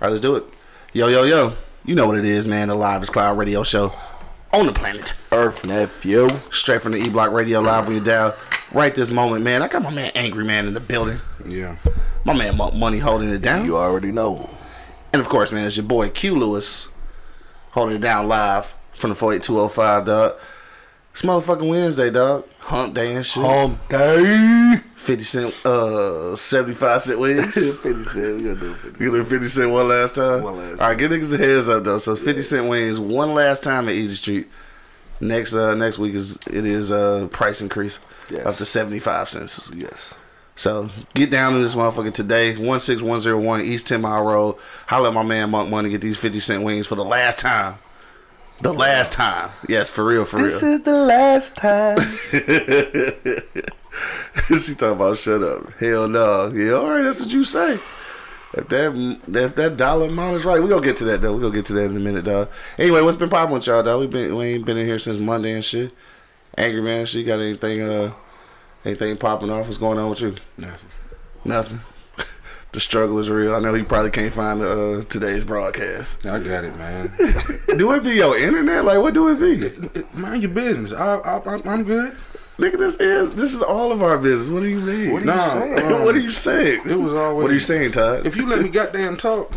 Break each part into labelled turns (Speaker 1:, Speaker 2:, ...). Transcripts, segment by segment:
Speaker 1: right, let's do it. Yo, yo, yo. You know what it is, man. The Live is Cloud radio show on the planet.
Speaker 2: Earth nephew.
Speaker 1: Straight from the E Block Radio Live when you're down. Right this moment, man. I got my man Angry Man in the building.
Speaker 3: Yeah.
Speaker 1: My man Money holding it down.
Speaker 2: You already know.
Speaker 1: And of course, man, it's your boy Q Lewis holding it down live from the 48205, dog. It's motherfucking Wednesday, dog. Hump day and shit.
Speaker 2: Hump day.
Speaker 1: 50 cent, uh, 75 cent wings.
Speaker 2: 50 cent. We gonna do 50
Speaker 1: You did 50 cent one last time?
Speaker 2: One last
Speaker 1: All right, get niggas a heads up, though. So it's 50 cent wings one last time at Easy Street. Next uh next week is it is uh price increase
Speaker 2: Yes.
Speaker 1: up to 75 cents.
Speaker 2: Yes.
Speaker 1: So get down to this motherfucker today, 16101 East 10 Mile Road. Holla at my man Monk Money, get these 50 cent wings for the last time. The last time. Yes, for real, for
Speaker 2: This
Speaker 1: real.
Speaker 2: This is the last time.
Speaker 1: she talking about shut up. Hell no. Yeah, all right, that's what you say. If that if that dollar amount is right, we gonna get to that though. We gonna get to that in a minute, dog. Anyway, what's been popping with y'all, dog? We been we ain't been in here since Monday and shit. Angry man, she got anything uh anything popping off? What's going on with you?
Speaker 3: Nothing.
Speaker 1: Nothing. the struggle is real. I know you probably can't find uh, today's broadcast.
Speaker 3: I got it, man.
Speaker 1: do it be your internet? Like what do it be?
Speaker 3: Mind your business. I, I, I'm- I'm good.
Speaker 1: Nigga, this is this is all of our business. What do you mean?
Speaker 2: What are you
Speaker 3: Nah,
Speaker 2: saying?
Speaker 3: uh,
Speaker 1: what are you saying?
Speaker 3: It was always.
Speaker 1: What are you saying, Todd?
Speaker 3: If you let me goddamn talk,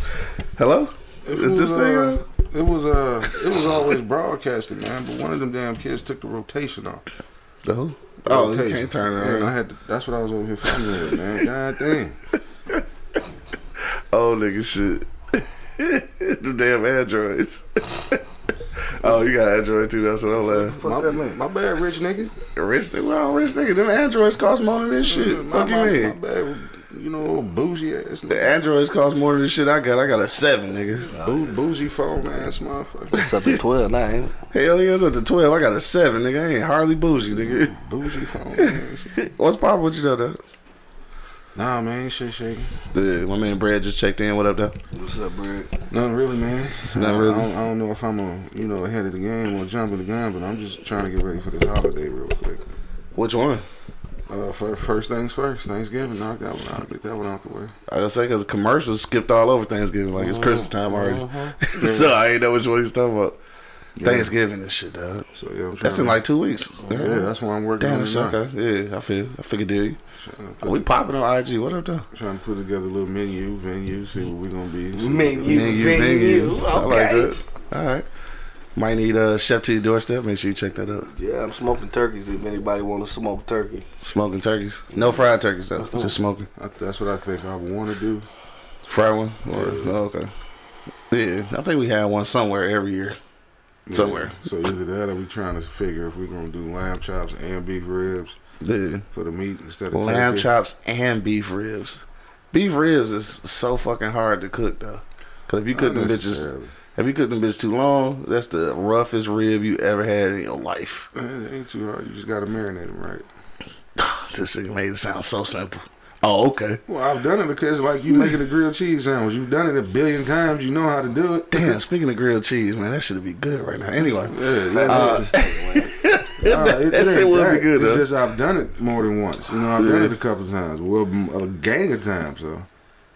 Speaker 1: Hello?
Speaker 3: it
Speaker 1: Is
Speaker 3: was,
Speaker 1: this thing
Speaker 3: uh,
Speaker 1: on?
Speaker 3: It was uh, it was always broadcasted, man. But one of them damn kids took the rotation off.
Speaker 1: The who? Oh, you
Speaker 3: Rotation.
Speaker 1: can't turn it
Speaker 3: I had to, that's what I was over here fucking man. God damn.
Speaker 1: Oh, nigga, shit. the damn androids. Oh, you got android too. That's what I'm laughing.
Speaker 2: Fuck that man.
Speaker 3: My bad, rich nigga.
Speaker 1: Rich nigga, well, rich nigga. Them androids cost more than this mm, shit.
Speaker 3: My,
Speaker 1: Fuck you
Speaker 3: my, my bad, you know, bougie ass
Speaker 1: The androids cost more than the shit I got. I got a seven, nigga.
Speaker 3: Bou- bougie phone ass motherfucker.
Speaker 2: It's up to 12 now, ain't it?
Speaker 1: Hell yeah, it's up to twelve. I got a seven, nigga. I ain't hardly bougie, nigga.
Speaker 3: Bougie phone ass.
Speaker 1: What's poppin' with you though, though?
Speaker 3: Nah, man, shit shaking.
Speaker 1: Yeah, my man Brad just checked in. What up, though?
Speaker 2: What's up, Brad?
Speaker 3: Nothing really, man.
Speaker 1: Nothing
Speaker 3: I-
Speaker 1: really?
Speaker 3: I don't, I don't know if I'm a, you know, ahead of the game or jumping the gun, but I'm just trying to get ready for this holiday real quick.
Speaker 1: Which one?
Speaker 3: Uh, fir- first things first, Thanksgiving, knock that one out, get that one out the way.
Speaker 1: I gotta say, because commercials skipped all over Thanksgiving. Like, it's Christmas time already. so I ain't know which one he's talking about.
Speaker 3: Yeah.
Speaker 1: Thanksgiving and shit, dog.
Speaker 3: So yeah, I'm trying
Speaker 1: That's in
Speaker 3: to,
Speaker 1: like two weeks.
Speaker 3: yeah, that's why I'm working
Speaker 1: Damn,
Speaker 3: on
Speaker 1: that's
Speaker 3: it now.
Speaker 1: okay. Yeah, I feel. I figured dig.
Speaker 3: Trying to,
Speaker 1: We popping on IG. What up, though?
Speaker 3: trying to put together a little menu, venue, see what we're gonna be. see what
Speaker 2: Menu.
Speaker 3: we gonna-
Speaker 1: Venue, venue. I like
Speaker 2: okay.
Speaker 1: that. All right. Might need a chef to your doorstep. Make sure you check that out.
Speaker 2: Yeah, I'm smoking turkeys if anybody want to smoke turkey.
Speaker 1: Smoking turkeys. No fried turkeys though. Just smoking.
Speaker 3: I, that's what I think I want to do.
Speaker 1: Fried one. Or oh, okay. Yeah, I think we had one somewhere every year.
Speaker 3: Yeah.
Speaker 1: Somewhere.
Speaker 3: So either that or we trying to figure if we're gonna do lamb chops and beef ribs
Speaker 1: Yeah.
Speaker 3: for the meat instead of
Speaker 1: Lamb
Speaker 3: turkey.
Speaker 1: chops and beef ribs. Beef ribs is so fucking hard to cook though. Cause if you cook them bitches, if you cook them bitches too long, that's the roughest rib you ever had in your life.
Speaker 3: It ain't too hard. You just gotta marinate them right.
Speaker 1: This shit made it sound so simple. Oh, okay.
Speaker 3: Well, I've done it because like you making a grilled cheese sandwich. You've done it a billion times. You know how to do it.
Speaker 1: Damn, speaking of grilled cheese, man, that should be good right now. Anyway,
Speaker 3: Yeah, yeah.
Speaker 1: Uh,
Speaker 3: Nah, it-
Speaker 1: that
Speaker 3: it
Speaker 1: shit
Speaker 3: ain't
Speaker 1: would be good
Speaker 3: It's
Speaker 1: though.
Speaker 3: just I've done it more than once. You know, I've done it a couple times. Well, a gang of times. So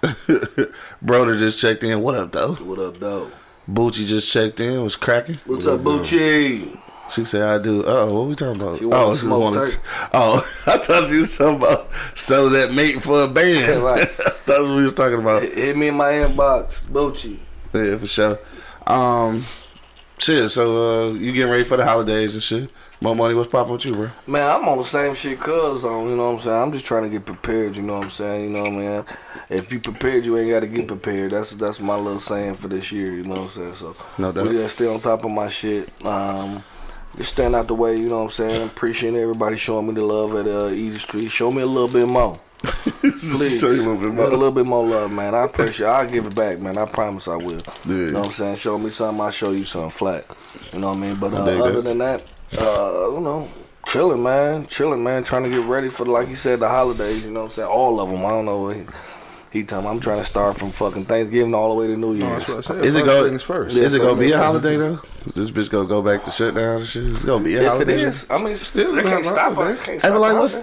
Speaker 1: Broder just checked in. What up, though?
Speaker 2: What up, though?
Speaker 1: Boochie just checked in. Was cracking.
Speaker 2: What's up, Bucci?
Speaker 1: She said, "I do." Uh oh, what we talking about?
Speaker 2: She
Speaker 1: oh,
Speaker 2: smoke
Speaker 1: wanted-
Speaker 2: turkey.
Speaker 1: Oh, I thought you was talking about selling that mate for a band.
Speaker 2: Right.
Speaker 1: That's what we was talking about.
Speaker 2: Hit hit me in my inbox, Bucci.
Speaker 1: Yeah, for sure. Um, shit. So, uh, you getting ready for the holidays and shit? More money. What's popping with you, bro?
Speaker 2: Man, I'm on the same shit cuz on, you know what I'm saying? I'm just trying to get prepared, you know what I'm saying? You know what I mean? If you prepared, you ain't got to get prepared. That's that's my little saying for this year, you know what I'm saying? So,
Speaker 1: No doubt.
Speaker 2: we just stay on top of my shit. Um, just stand out the way, you know what I'm saying? Appreciate everybody showing me the love at uh, Easy Street. Show me a little bit more. Please.
Speaker 1: Show you a little bit
Speaker 2: A
Speaker 1: more.
Speaker 2: little bit more love, man. I appreciate I'll give it back, man. I promise I will.
Speaker 1: Yeah.
Speaker 2: You know what I'm saying? Show me something, I'll show you something flat. You know what I mean? But uh, other
Speaker 1: that.
Speaker 2: than that, uh, you know, chilling, man. Chilling, man. Trying to get ready for, like you said, the holidays. You know what I'm saying? All of them. I don't know what he, he tell me. I'm trying to start from fucking Thanksgiving all the way to New
Speaker 3: no,
Speaker 2: Year's.
Speaker 3: that's what I said.
Speaker 1: Is it
Speaker 3: First
Speaker 1: go-
Speaker 3: things first?
Speaker 2: Yeah.
Speaker 1: Is it gonna be a holiday though? This bitch gonna go back to shutdown and shit. It's gonna be a
Speaker 2: if it
Speaker 1: holiday.
Speaker 2: is, I mean,
Speaker 3: Still
Speaker 2: they can't stop it.
Speaker 3: holiday.
Speaker 2: Can't
Speaker 1: Hey, but like, what's?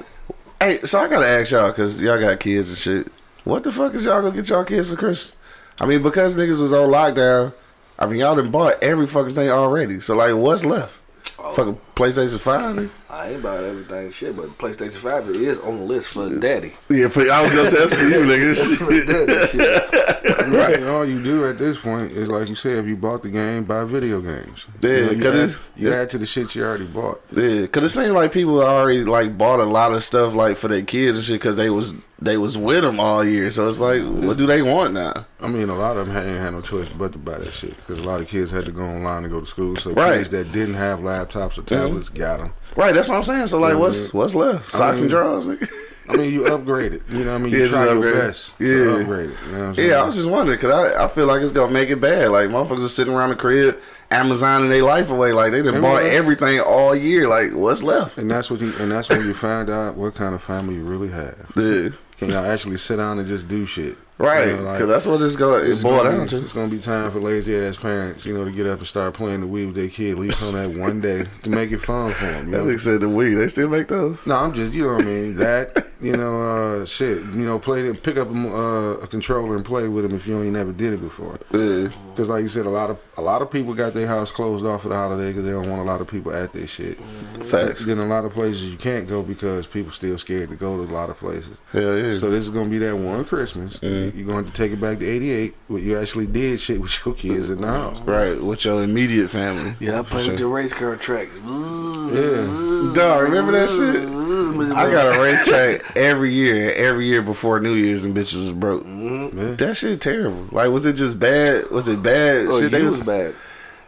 Speaker 1: Hey, so I gotta ask y'all because y'all got kids and shit. What the fuck is y'all gonna get y'all kids for Christmas? I mean, because niggas was on lockdown, I mean, y'all done bought every fucking thing already. So, like, what's left?
Speaker 2: Oh.
Speaker 1: Fucking PlayStation 5? Nigga?
Speaker 2: I ain't about everything shit, but PlayStation 5 is on the list for daddy.
Speaker 1: Yeah, for, I was gonna say that's for you, nigga.
Speaker 2: For daddy shit.
Speaker 3: Right. All you do at this point is like you said, if you bought the game, buy video games.
Speaker 1: Yeah,
Speaker 3: you, know, you,
Speaker 1: 'cause
Speaker 3: add,
Speaker 1: it's-
Speaker 3: you add to the shit you already bought.
Speaker 1: Yeah, cause it seems like people already like bought a lot of stuff like for their kids and shit because they was they was with them all year. So it's like, what do they want now?
Speaker 3: I mean, a lot of them ain't had no choice but to buy that shit because a lot of kids had to go online to go to school. So
Speaker 1: Right.
Speaker 3: kids that didn't have laptops or mm-hmm. tablets got them.
Speaker 1: Right, that's what I'm saying. So like,
Speaker 3: Yeah,
Speaker 1: what's
Speaker 3: yeah.
Speaker 1: what's left? Socks
Speaker 3: mean-
Speaker 1: and drawers. nigga?
Speaker 3: I mean, you upgrade it. You know what I mean? You
Speaker 1: Yeah,
Speaker 3: try your best
Speaker 1: Yeah.
Speaker 3: to upgrade it. You know what I'm saying?
Speaker 1: Yeah, I was just wondering because I, I feel like it's gonna make it bad. Like motherfuckers are sitting around the crib, Amazoning their life away. Like they done
Speaker 3: They
Speaker 1: bought everything all year. Like what's left?
Speaker 3: and that's what you and that's when you find out what kind of family you really have.
Speaker 1: Yeah.
Speaker 3: Can y'all actually sit down and just do shit?
Speaker 1: Right,
Speaker 3: You know, like,
Speaker 1: because that's what it's going
Speaker 3: it's
Speaker 1: to boil
Speaker 3: gonna
Speaker 1: down to.
Speaker 3: It's gonna be time for lazy ass parents, you know, to get up and start playing the Wii with their kid, at least on that one day, to make it fun for them. You
Speaker 1: That nigga said the weed. They still make those.
Speaker 3: No, I'm just, you know what I mean. That, you know, uh, shit, you know, play pick up a, uh, a controller and play with them if you ain't never did it before.
Speaker 1: Yeah.
Speaker 3: Because, like you said, a lot of a lot of people got their house closed off for the holiday because they don't want a lot of people at their shit.
Speaker 1: Facts.
Speaker 3: Then a lot of places you can't go because people still scared to go to a lot of places.
Speaker 1: Hell yeah.
Speaker 3: So this is gonna be that one Christmas.
Speaker 1: Mm.
Speaker 3: You're going to take it back to '88, where you actually did shit with your kids in the house.
Speaker 1: right, with your immediate family.
Speaker 2: Yeah, I played with
Speaker 1: sure.
Speaker 2: the race car tracks.
Speaker 3: Yeah.
Speaker 1: Dog, remember that shit? I got a racetrack every year, every year before New Year's, and bitches was broke.
Speaker 3: Man.
Speaker 1: That shit terrible. Like, was it just bad? Was it bad?
Speaker 2: Oh,
Speaker 1: shit, they was,
Speaker 2: was bad.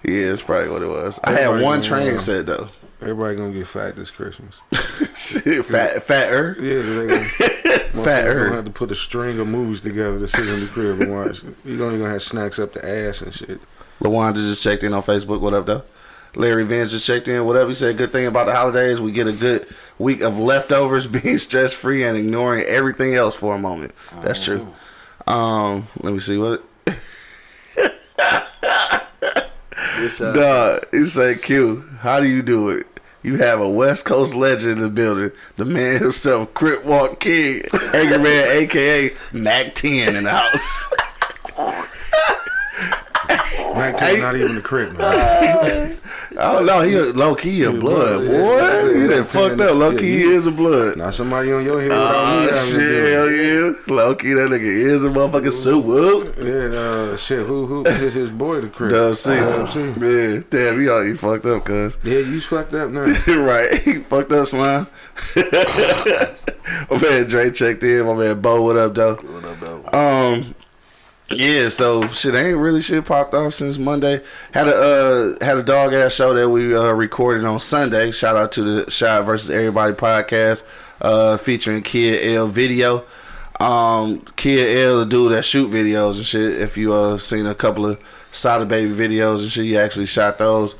Speaker 1: yeah, that's probably what it was. I had
Speaker 3: Everybody
Speaker 1: one
Speaker 3: gonna,
Speaker 1: train
Speaker 3: uh,
Speaker 1: set though.
Speaker 3: Everybody gonna get fat this Christmas.
Speaker 1: shit, fat, fatter.
Speaker 3: Yeah, they gonna,
Speaker 1: Fatter.
Speaker 3: gonna have to put a string of movies together to sit in the crib and watch. You gonna gonna have snacks up the ass and shit.
Speaker 1: Lawanda just checked in on Facebook. What up, though? Larry Vance just checked in. Whatever? He said, good thing about the holidays, we get a good week of leftovers, being stress free, and ignoring everything else for a moment. That's true. Um, let me see what. Dog, he said, Q, how do you do it? You have a West Coast legend in the building. The man himself, Crip Walk King, Angry Man, aka Mac 10 in the house.
Speaker 3: Mac Ten's not even the Crip, man.
Speaker 1: Oh no, he a low key a
Speaker 3: He a
Speaker 1: blood,
Speaker 3: blood,
Speaker 1: boy.
Speaker 3: yeah.
Speaker 1: You
Speaker 3: Yeah,
Speaker 1: done fucked up. Low key,
Speaker 3: yeah,
Speaker 1: is a blood.
Speaker 3: Now somebody on your head without
Speaker 1: Oh
Speaker 3: me having to do
Speaker 1: shit,
Speaker 3: it.
Speaker 1: hell yeah. Low key, that nigga is a motherfucking soup. Whoop.
Speaker 3: Yeah, uh, shit. Who who his, his boy the Crip?
Speaker 1: Dub C.
Speaker 3: Dub C.
Speaker 1: Yeah, damn, he all you fucked up, cuz.
Speaker 3: Yeah, you fucked up now.
Speaker 1: right, he fucked up, slime. my man Dre checked in. My man Bo, what up, though?
Speaker 2: What up, though?
Speaker 1: Um, yeah, so shit ain't really shit popped off since Monday. Had a uh had a dog ass show that we uh recorded on Sunday. Shout out to the Shot versus Everybody podcast, uh featuring Kid L video. Um Kid L the dude that shoot videos and shit. If you uh seen a couple of Sada Baby videos and shit, he actually shot those.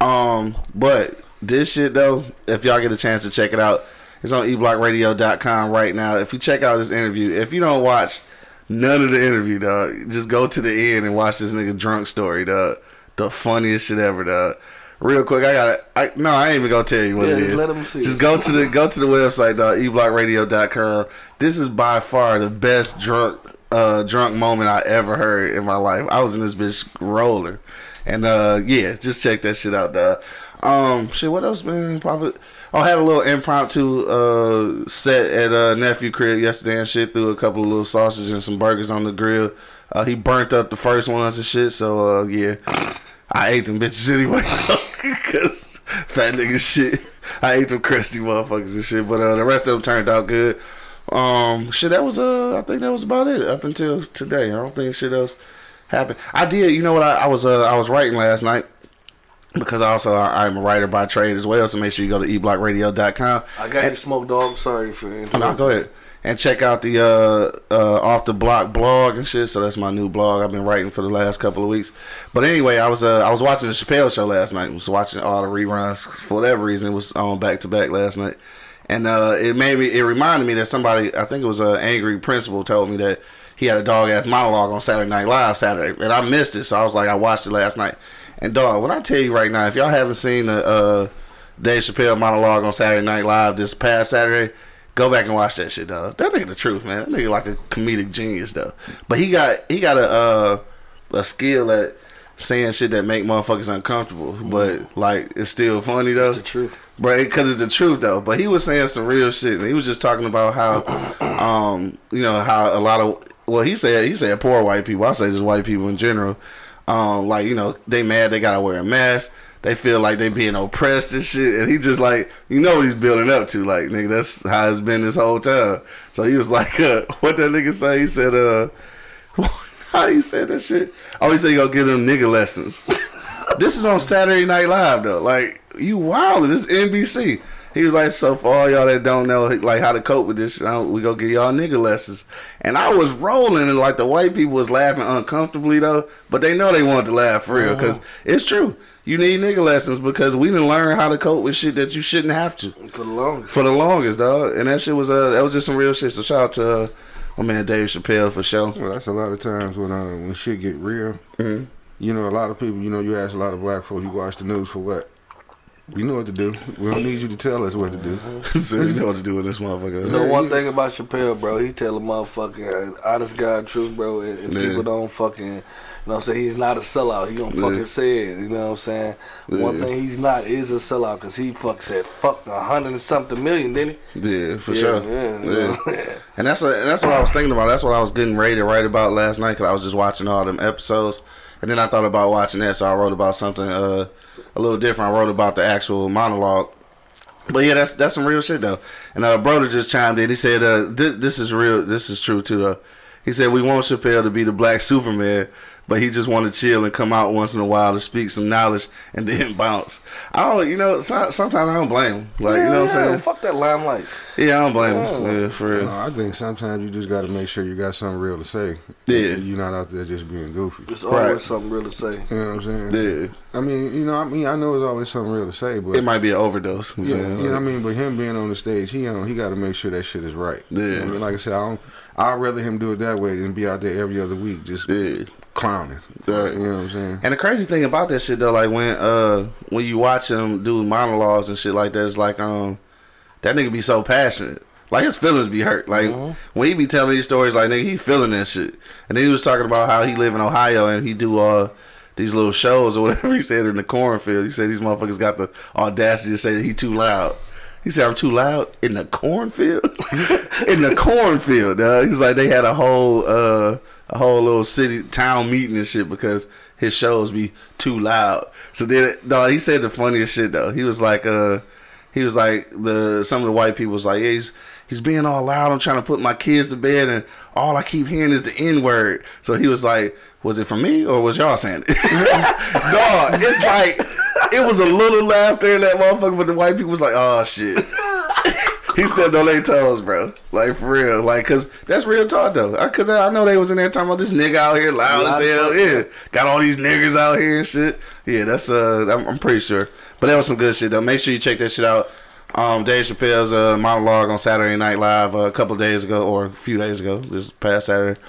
Speaker 1: Um, but this shit though, if y'all get a chance to check it out, it's on eblockradio.com right now. If you check out this interview, if you don't watch none of the interview, dog, just go to the end and watch this nigga drunk story, dog. The funniest shit ever, dog. Real quick, I gotta. I no, I ain't even gonna tell you what
Speaker 2: Yeah,
Speaker 1: it is.
Speaker 2: let 'em see
Speaker 1: Just go to the go to the website, dog. eblockradio.com. This is by far the best drunk uh drunk moment I ever heard in my life. I was in this bitch rolling, and uh yeah, just check that shit out, dog. Um, shit, what else, man? Probably. I had a little impromptu uh set at uh nephew crib yesterday and shit. Threw a couple of little sausages and some burgers on the grill. Uh, he burnt up the first ones and shit. So uh yeah, I ate them bitches anyway. Cause fat nigga shit. I ate them crusty motherfuckers and shit. But uh the rest of them turned out good. Um, shit, that was uh, I think that was about it up until today. I don't think shit else happened. I did, you know what? I, I was uh, I was writing last night because also I, I'm a writer by trade as well. So make sure you go to eblockradio.com.
Speaker 2: I got
Speaker 1: and,
Speaker 2: you, Smoke Dog. Sorry for
Speaker 1: Oh,
Speaker 2: interrupting.
Speaker 1: no, go ahead and check out the uh, uh, off the block blog and shit. So that's my new blog I've been writing for the last couple of weeks. But anyway, I was uh, I was watching the Chappelle show last night. was watching all the reruns for whatever reason. It was on back to back last night, and uh, it made me. It reminded me that somebody I think it was an angry principal told me that he had a dog ass monologue on Saturday Night Live Saturday, and I missed it. So I was like, I watched it last night. And dog, when I tell you right now, if y'all haven't seen the uh, Dave Chappelle monologue on Saturday Night Live this past Saturday, Go back and watch that shit, dog. That nigga the truth, man. That nigga like a comedic genius, though. But he got he got a uh, a skill at saying shit that make motherfuckers uncomfortable, but like it's still funny though.
Speaker 2: the truth.
Speaker 1: Right, because it's the truth though. But he was saying some real shit, and he was just talking about how, um, you know, how a lot of well, he said he said poor white people. I say just white people in general, um, like you know, they mad they gotta wear a mask. They feel like they being oppressed and shit, and he just like you know what he's building up to. Like nigga, that's how it's been this whole time. So he was like, uh, what that nigga say? He said, uh, how he said that shit? Oh, he said he gonna give them nigga lessons. this is on Saturday Night Live though. Like you wild. This is NBC. He was like, so for all y'all that don't know like how to cope with this, we go give y'all nigga lessons. And I was rolling, and like the white people was laughing uncomfortably though, but they know they wanted to laugh for real because it's true. You need nigga lessons because we didn't learn how to cope with shit that you shouldn't have to
Speaker 2: For the longest.
Speaker 1: for the longest, dog. And that shit was uh that was just some real shit. So shout out to uh, my man Dave Chappelle for sure.
Speaker 3: Well, that's a lot of times when uh, when shit get real.
Speaker 1: Mhm.
Speaker 3: You know, a lot of people. You know, you ask a lot of black folks, you watch the news for what? We know what to do. We don't need you to tell us what to do.
Speaker 1: so you know what to do with this motherfucker.
Speaker 2: You know one thing about Chappelle, bro, he tell a motherfucking uh, honest God truth, bro, and, and
Speaker 1: Yeah.
Speaker 2: people don't fucking, you know what I'm saying, he's not a sellout. He don't
Speaker 1: Yeah.
Speaker 2: fucking say it, you know what I'm saying? One thing he's not is a sellout, because he fuck said fuck a hundred and something million, didn't he?
Speaker 1: Yeah, for
Speaker 2: he?
Speaker 1: sure.
Speaker 2: Yeah,
Speaker 1: Yeah. And that's what and that's what I was thinking about. That's what I was getting ready to write about last night because I was just watching all them episodes, and then I thought about watching that, so I wrote about something uh, a little different. I wrote about the actual monologue. But yeah, that's that's some real shit though. And uh, brother just chimed in. He said, uh, this, "This is real. This is true too." Though he said, "We want Chappelle to be the Black Superman." But he just want to chill and come out once in a while to speak some knowledge and then bounce. I don't, you know, so, sometimes I don't blame him. Like, you know what I'm saying?
Speaker 2: Fuck that limelight.
Speaker 1: Yeah, I don't blame him.
Speaker 2: Yeah.
Speaker 1: Yeah, for real.
Speaker 3: No, I think sometimes you just got to make sure you got something real to say.
Speaker 1: Yeah.
Speaker 3: You're not out there just being goofy.
Speaker 2: There's always
Speaker 1: Right.
Speaker 2: something real to say.
Speaker 3: You know what I'm saying?
Speaker 1: Yeah.
Speaker 3: I mean, you know, I mean, I know there's always something real to say, but
Speaker 1: It might be an overdose. I'm
Speaker 3: yeah,
Speaker 1: saying.
Speaker 3: you know what I mean. But him being on the stage, he on, he got to make sure that shit is right. You know
Speaker 1: Yeah.
Speaker 3: I mean, like I said, I don't, I'd rather him do it that way than be out there every other week just
Speaker 1: Yeah.
Speaker 3: clowning.
Speaker 1: Right.
Speaker 3: You know what I'm saying?
Speaker 1: And the crazy thing about that shit though, like when uh when you watch him do monologues and shit like that, it's like um that nigga be so passionate. Like his feelings be hurt. Like when he be telling these stories, like nigga, he feeling that shit. And then he was talking about how he live in Ohio and he do uh these little shows or whatever he said in the cornfield. He said these motherfuckers got the audacity to say that he too loud. He said I'm too loud in the cornfield. in the cornfield, dog. He's like they had a whole uh a whole little city town meeting and shit because his shows be too loud. So then, dog, he said the funniest shit though. He was like, uh, he was like the some of the white people was like, yeah, he's he's being all loud. I'm trying to put my kids to bed, and all I keep hearing is the n word. So he was like, was it for me or was y'all saying it? dog, it's like it was a little laughter in that motherfucker, but the white people was like, oh shit. He stepped on their toes, bro. Like for real, like cause that's real talk though. I, Cause I know they was in there talking about this nigga out here loud as hell. Yeah, got all these niggers out here and shit. Yeah, that's uh, I'm, I'm pretty sure. But that was some good shit though. Make sure you check that shit out. Um, Dave Chappelle's uh, monologue on Saturday Night Live uh, a couple days ago or a few days ago, this past Saturday.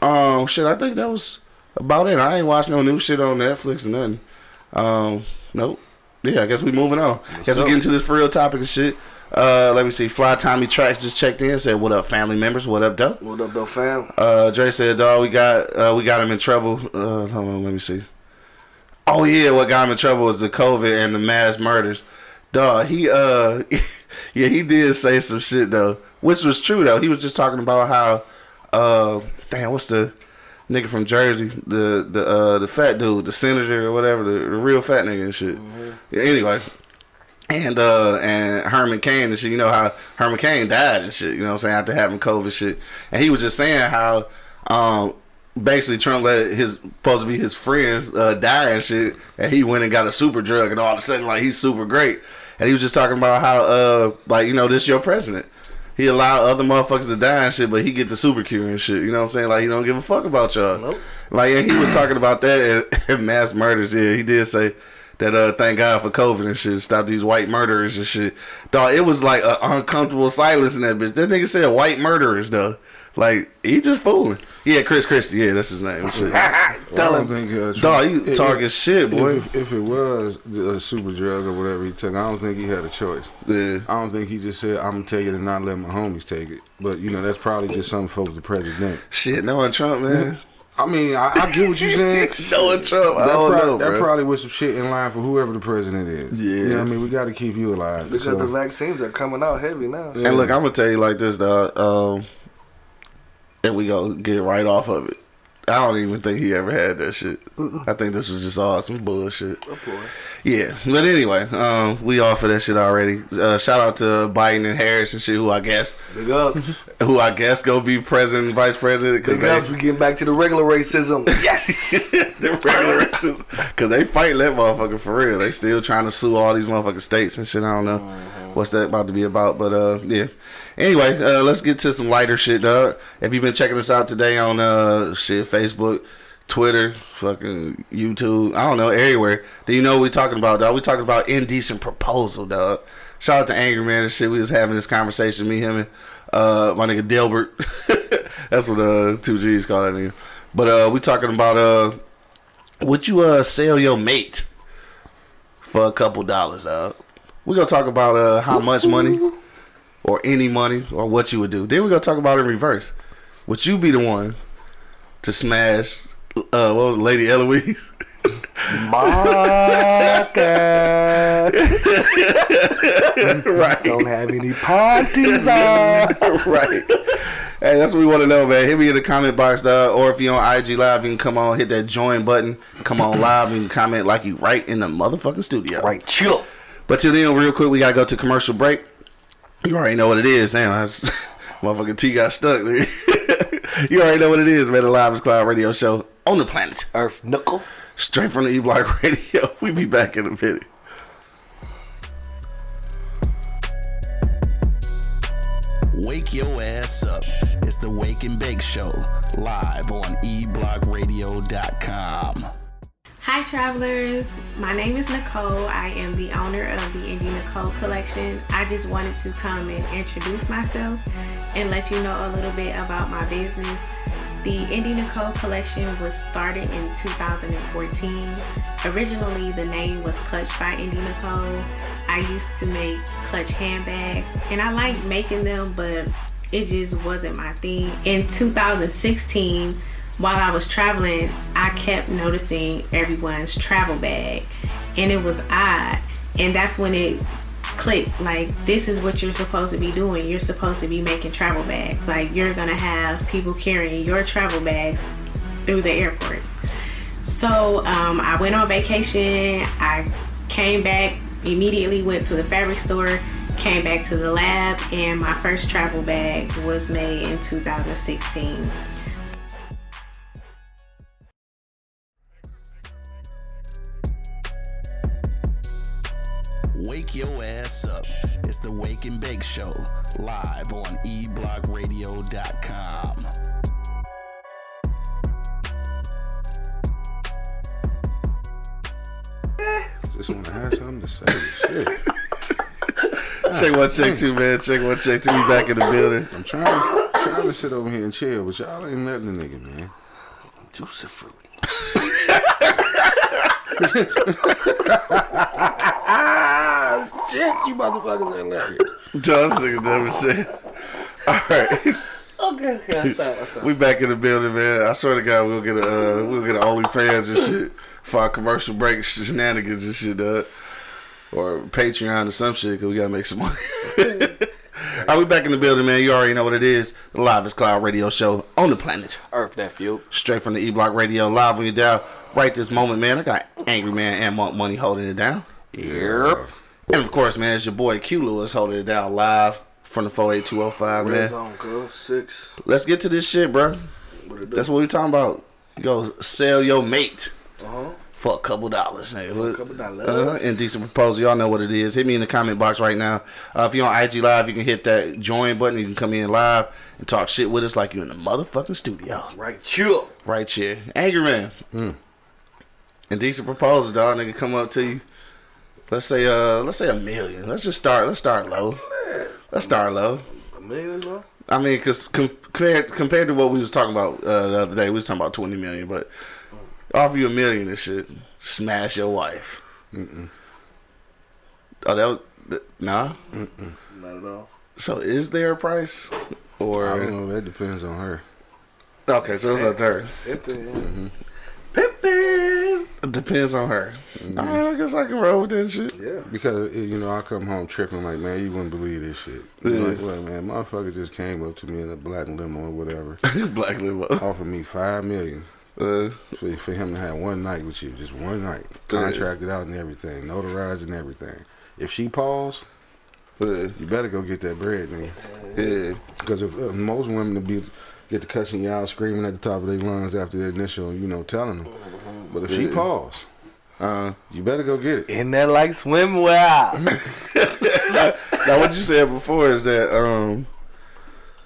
Speaker 1: Um, shit, I think that was about it. I ain't watched no new shit on Netflix or nothing. Um, nope. Yeah, I guess we moving on. guess we get into this for real topic and shit. Uh, let me see. Fly Tommy Tracks just checked in. Said, "What up, family members? What up, dope?"
Speaker 2: What up, though, fam?
Speaker 1: Uh, Dre said, "Dog, we got uh, we got him in trouble." Uh, hold on, let me see. Oh yeah, what got him in trouble was the COVID and the mass murders. Dog, he uh, yeah, he did say some shit though, which was true though. He was just talking about how uh, damn, what's the nigga from Jersey, the the uh the fat dude, the senator or whatever, the, the real fat nigga and shit. Yeah, anyway. And uh and Herman Cain and shit, you know how Herman Cain died and shit, you know what I'm saying, after having COVID shit. And he was just saying how um basically Trump let his supposed to be his friends uh die and shit and he went and got a super drug and all of a sudden like he's super great. And he was just talking about how uh like, you know, this your president. He allowed other motherfuckers to die and shit, but he get the super cure and shit. You know what I'm saying? Like he don't give a fuck about y'all.
Speaker 2: Nope.
Speaker 1: Like yeah, he was talking about that and, and mass murders. Yeah, he did say that. Uh, thank God for COVID and shit. Stop these white murderers and shit. Dog, it was like an uncomfortable silence in that bitch. That nigga said white murderers though. Like he just fooling. Yeah, Chris Christie. Yeah, that's his name. Shit.
Speaker 3: Well, I
Speaker 2: Tell
Speaker 3: don't
Speaker 2: him.
Speaker 3: think, uh,
Speaker 1: Dog, you
Speaker 3: if-
Speaker 1: talking shit, boy.
Speaker 3: If, if it was a super drug or whatever he took, I don't think he had a choice.
Speaker 1: Yeah.
Speaker 3: I don't think he just said, I'm going to take it and not let my homies take it. But, you know, that's probably just something folks the president.
Speaker 1: Shit, knowing Trump, man.
Speaker 3: I mean, I, I get what you're saying.
Speaker 1: knowing Trump, I
Speaker 3: That,
Speaker 1: don't
Speaker 3: prob-
Speaker 1: know,
Speaker 3: that
Speaker 1: bro.
Speaker 3: probably was some shit in line for whoever the president is.
Speaker 1: Yeah.
Speaker 3: You know what I mean? We got to keep you alive.
Speaker 2: Because
Speaker 3: So-
Speaker 2: the vaccines are coming out heavy now.
Speaker 3: Yeah.
Speaker 1: And look, I'm gonna tell you like this, dog. Um, and we gonna get right off of it. I don't even think he ever had that shit. I think this was just all some bullshit. Yeah, but anyway, um, we off of that shit already. Uh, shout out to Biden and Harris and shit, who I guess,
Speaker 2: Big ups.
Speaker 1: who I guess gonna be president, and vice president, because
Speaker 2: Big ups. We getting back to the regular racism. Yes.
Speaker 1: they because they fighting that motherfucker for real. They still trying to sue all these motherfucking states and shit. I don't know what's that about to be about, but uh, yeah. Anyway, uh, let's get to some lighter shit, dog. Have you been checking us out today on uh shit Facebook, Twitter, fucking YouTube? I don't know everywhere. Do you know what we talking about, dog? We talking about indecent proposal, dog. Shout out to Angry Man and shit. We was having this conversation, me, him, and uh, my nigga Delbert. That's what uh two G's call that nigga. But uh, we talking about uh, would you uh sell your mate for a couple dollars, dog? We gonna talk about uh how much money or any money or what you would do. Then we're gonna talk about it in reverse. Would you be the one to smash uh what was it, Lady Eloise?
Speaker 2: Marca.
Speaker 1: right.
Speaker 2: Don't have any parties on.
Speaker 1: right. Hey, that's what we want to know, man. Hit me in the comment box, dog. Or if you're on IG Live, you can come on, hit that join button, come on live, and comment like you right in the motherfucking studio.
Speaker 2: Right, chill.
Speaker 1: But till then, real quick, we gotta go to commercial break. You already know what it is. Damn, that's, motherfucking T got stuck. nigga. you already know what it is, man. The Live is Cloud Radio Show on the planet,
Speaker 2: Earth Knuckle.
Speaker 1: straight from the E Block Radio. We be back in a minute.
Speaker 4: Wake your ass up. It's the Wake and Bake Show, live on eblockradio.com.
Speaker 5: Hi, travelers. My name is Nicole. I am the owner of the Indie Nicole collection. I just wanted to come and introduce myself and let you know a little bit about my business. The Indie Nicole collection was started in 2014. Originally, the name was Clutch by Indie Nicole. I used to make clutch handbags and I liked making them, but it just wasn't my thing. In 2016, while I was traveling, I kept noticing everyone's travel bag, and it was odd. And that's when it clicked like, this is what you're supposed to be doing. You're supposed to be making travel bags. Like, you're gonna have people carrying your travel bags through the airports. So um, I went on vacation. I came back immediately, went to the fabric store, came back to the lab, and my first travel bag was made in 2016.
Speaker 4: It's and Bake Show, live on eblockradio.com.
Speaker 3: Just want to have something to say. Shit.
Speaker 1: Check one, check two, man. Check one, check two. We back in the building.
Speaker 3: I'm trying to, trying to sit over here and chill, but y'all ain't letting the nigga, man.
Speaker 2: Juicy fruit.
Speaker 3: Shit, you motherfuckers ain't letting
Speaker 1: John nigga never said. All right.
Speaker 2: Okay, okay, stop, stop.
Speaker 1: We back in the building, man. I swear to God, we'll get a uh, we'll get an OnlyFans and shit for our commercial break shenanigans and shit, dog. Or Patreon or some shit, cause we gotta make some money. All right, we back in the building, man. You already know what it is. The Live is Cloud Radio Show on the planet,
Speaker 2: Earth That nephew.
Speaker 1: straight from the E Block Radio, live on your dial. Right this moment, man. I got Angry Man and Monk Money holding it down.
Speaker 2: Yep.
Speaker 1: And of course, man, it's your boy Q Lewis holding it down live from the 48205,
Speaker 2: Red
Speaker 1: man.
Speaker 2: zone, cuz. Six.
Speaker 1: Let's get to this shit, bro.
Speaker 2: What?
Speaker 1: That's what we talking about. You go sell your mate
Speaker 2: Uh-huh.
Speaker 1: for a couple dollars, nigga.
Speaker 2: For a couple dollars.
Speaker 1: Uh, indecent proposal. Y'all know what it is. Hit me in the comment box right now. Uh, if you're on IG Live, you can hit that join button. You can come in live and talk shit with us like you're in the motherfucking studio.
Speaker 2: Right, here.
Speaker 1: Right here. Angry Man. Indecent proposal, dog. Nigga come up to you. Let's say uh let's say a million. Let's just start let's start low. Let's start low.
Speaker 2: A million is low?
Speaker 1: I mean, cause com- compared compared to what we was talking about uh, the other day, we was talking about twenty million, but offer you a million and shit, smash your wife. Oh, that was th- nah.
Speaker 2: Not at all.
Speaker 1: So is there a price, or
Speaker 3: I don't know. That depends on her.
Speaker 1: okay? So it's up to her.
Speaker 2: Pimpin'.
Speaker 1: Pimpin'. It depends on her. All right, I guess I can roll with that shit.
Speaker 2: Yeah.
Speaker 3: Because you know, I come home tripping like, man, you wouldn't believe this shit.
Speaker 1: Yeah.
Speaker 3: Like, well, man, motherfucker just came up to me in a black limo or whatever,
Speaker 1: Black limo.
Speaker 3: offered me five million
Speaker 1: Uh,
Speaker 3: for, for him to have one night with you, just one night, contracted out and everything, notarized and everything. If she paused,
Speaker 1: uh,
Speaker 3: you better go get that bread, nigga.
Speaker 1: yeah.
Speaker 3: Because if uh, most women to be get to cussing you out, screaming at the top of their lungs after the initial, you know, telling them. But if she
Speaker 1: Yeah.
Speaker 3: pause,
Speaker 1: Uh,
Speaker 3: you better go get it.
Speaker 2: Isn't that like swimwear?
Speaker 1: now what you said before is that um,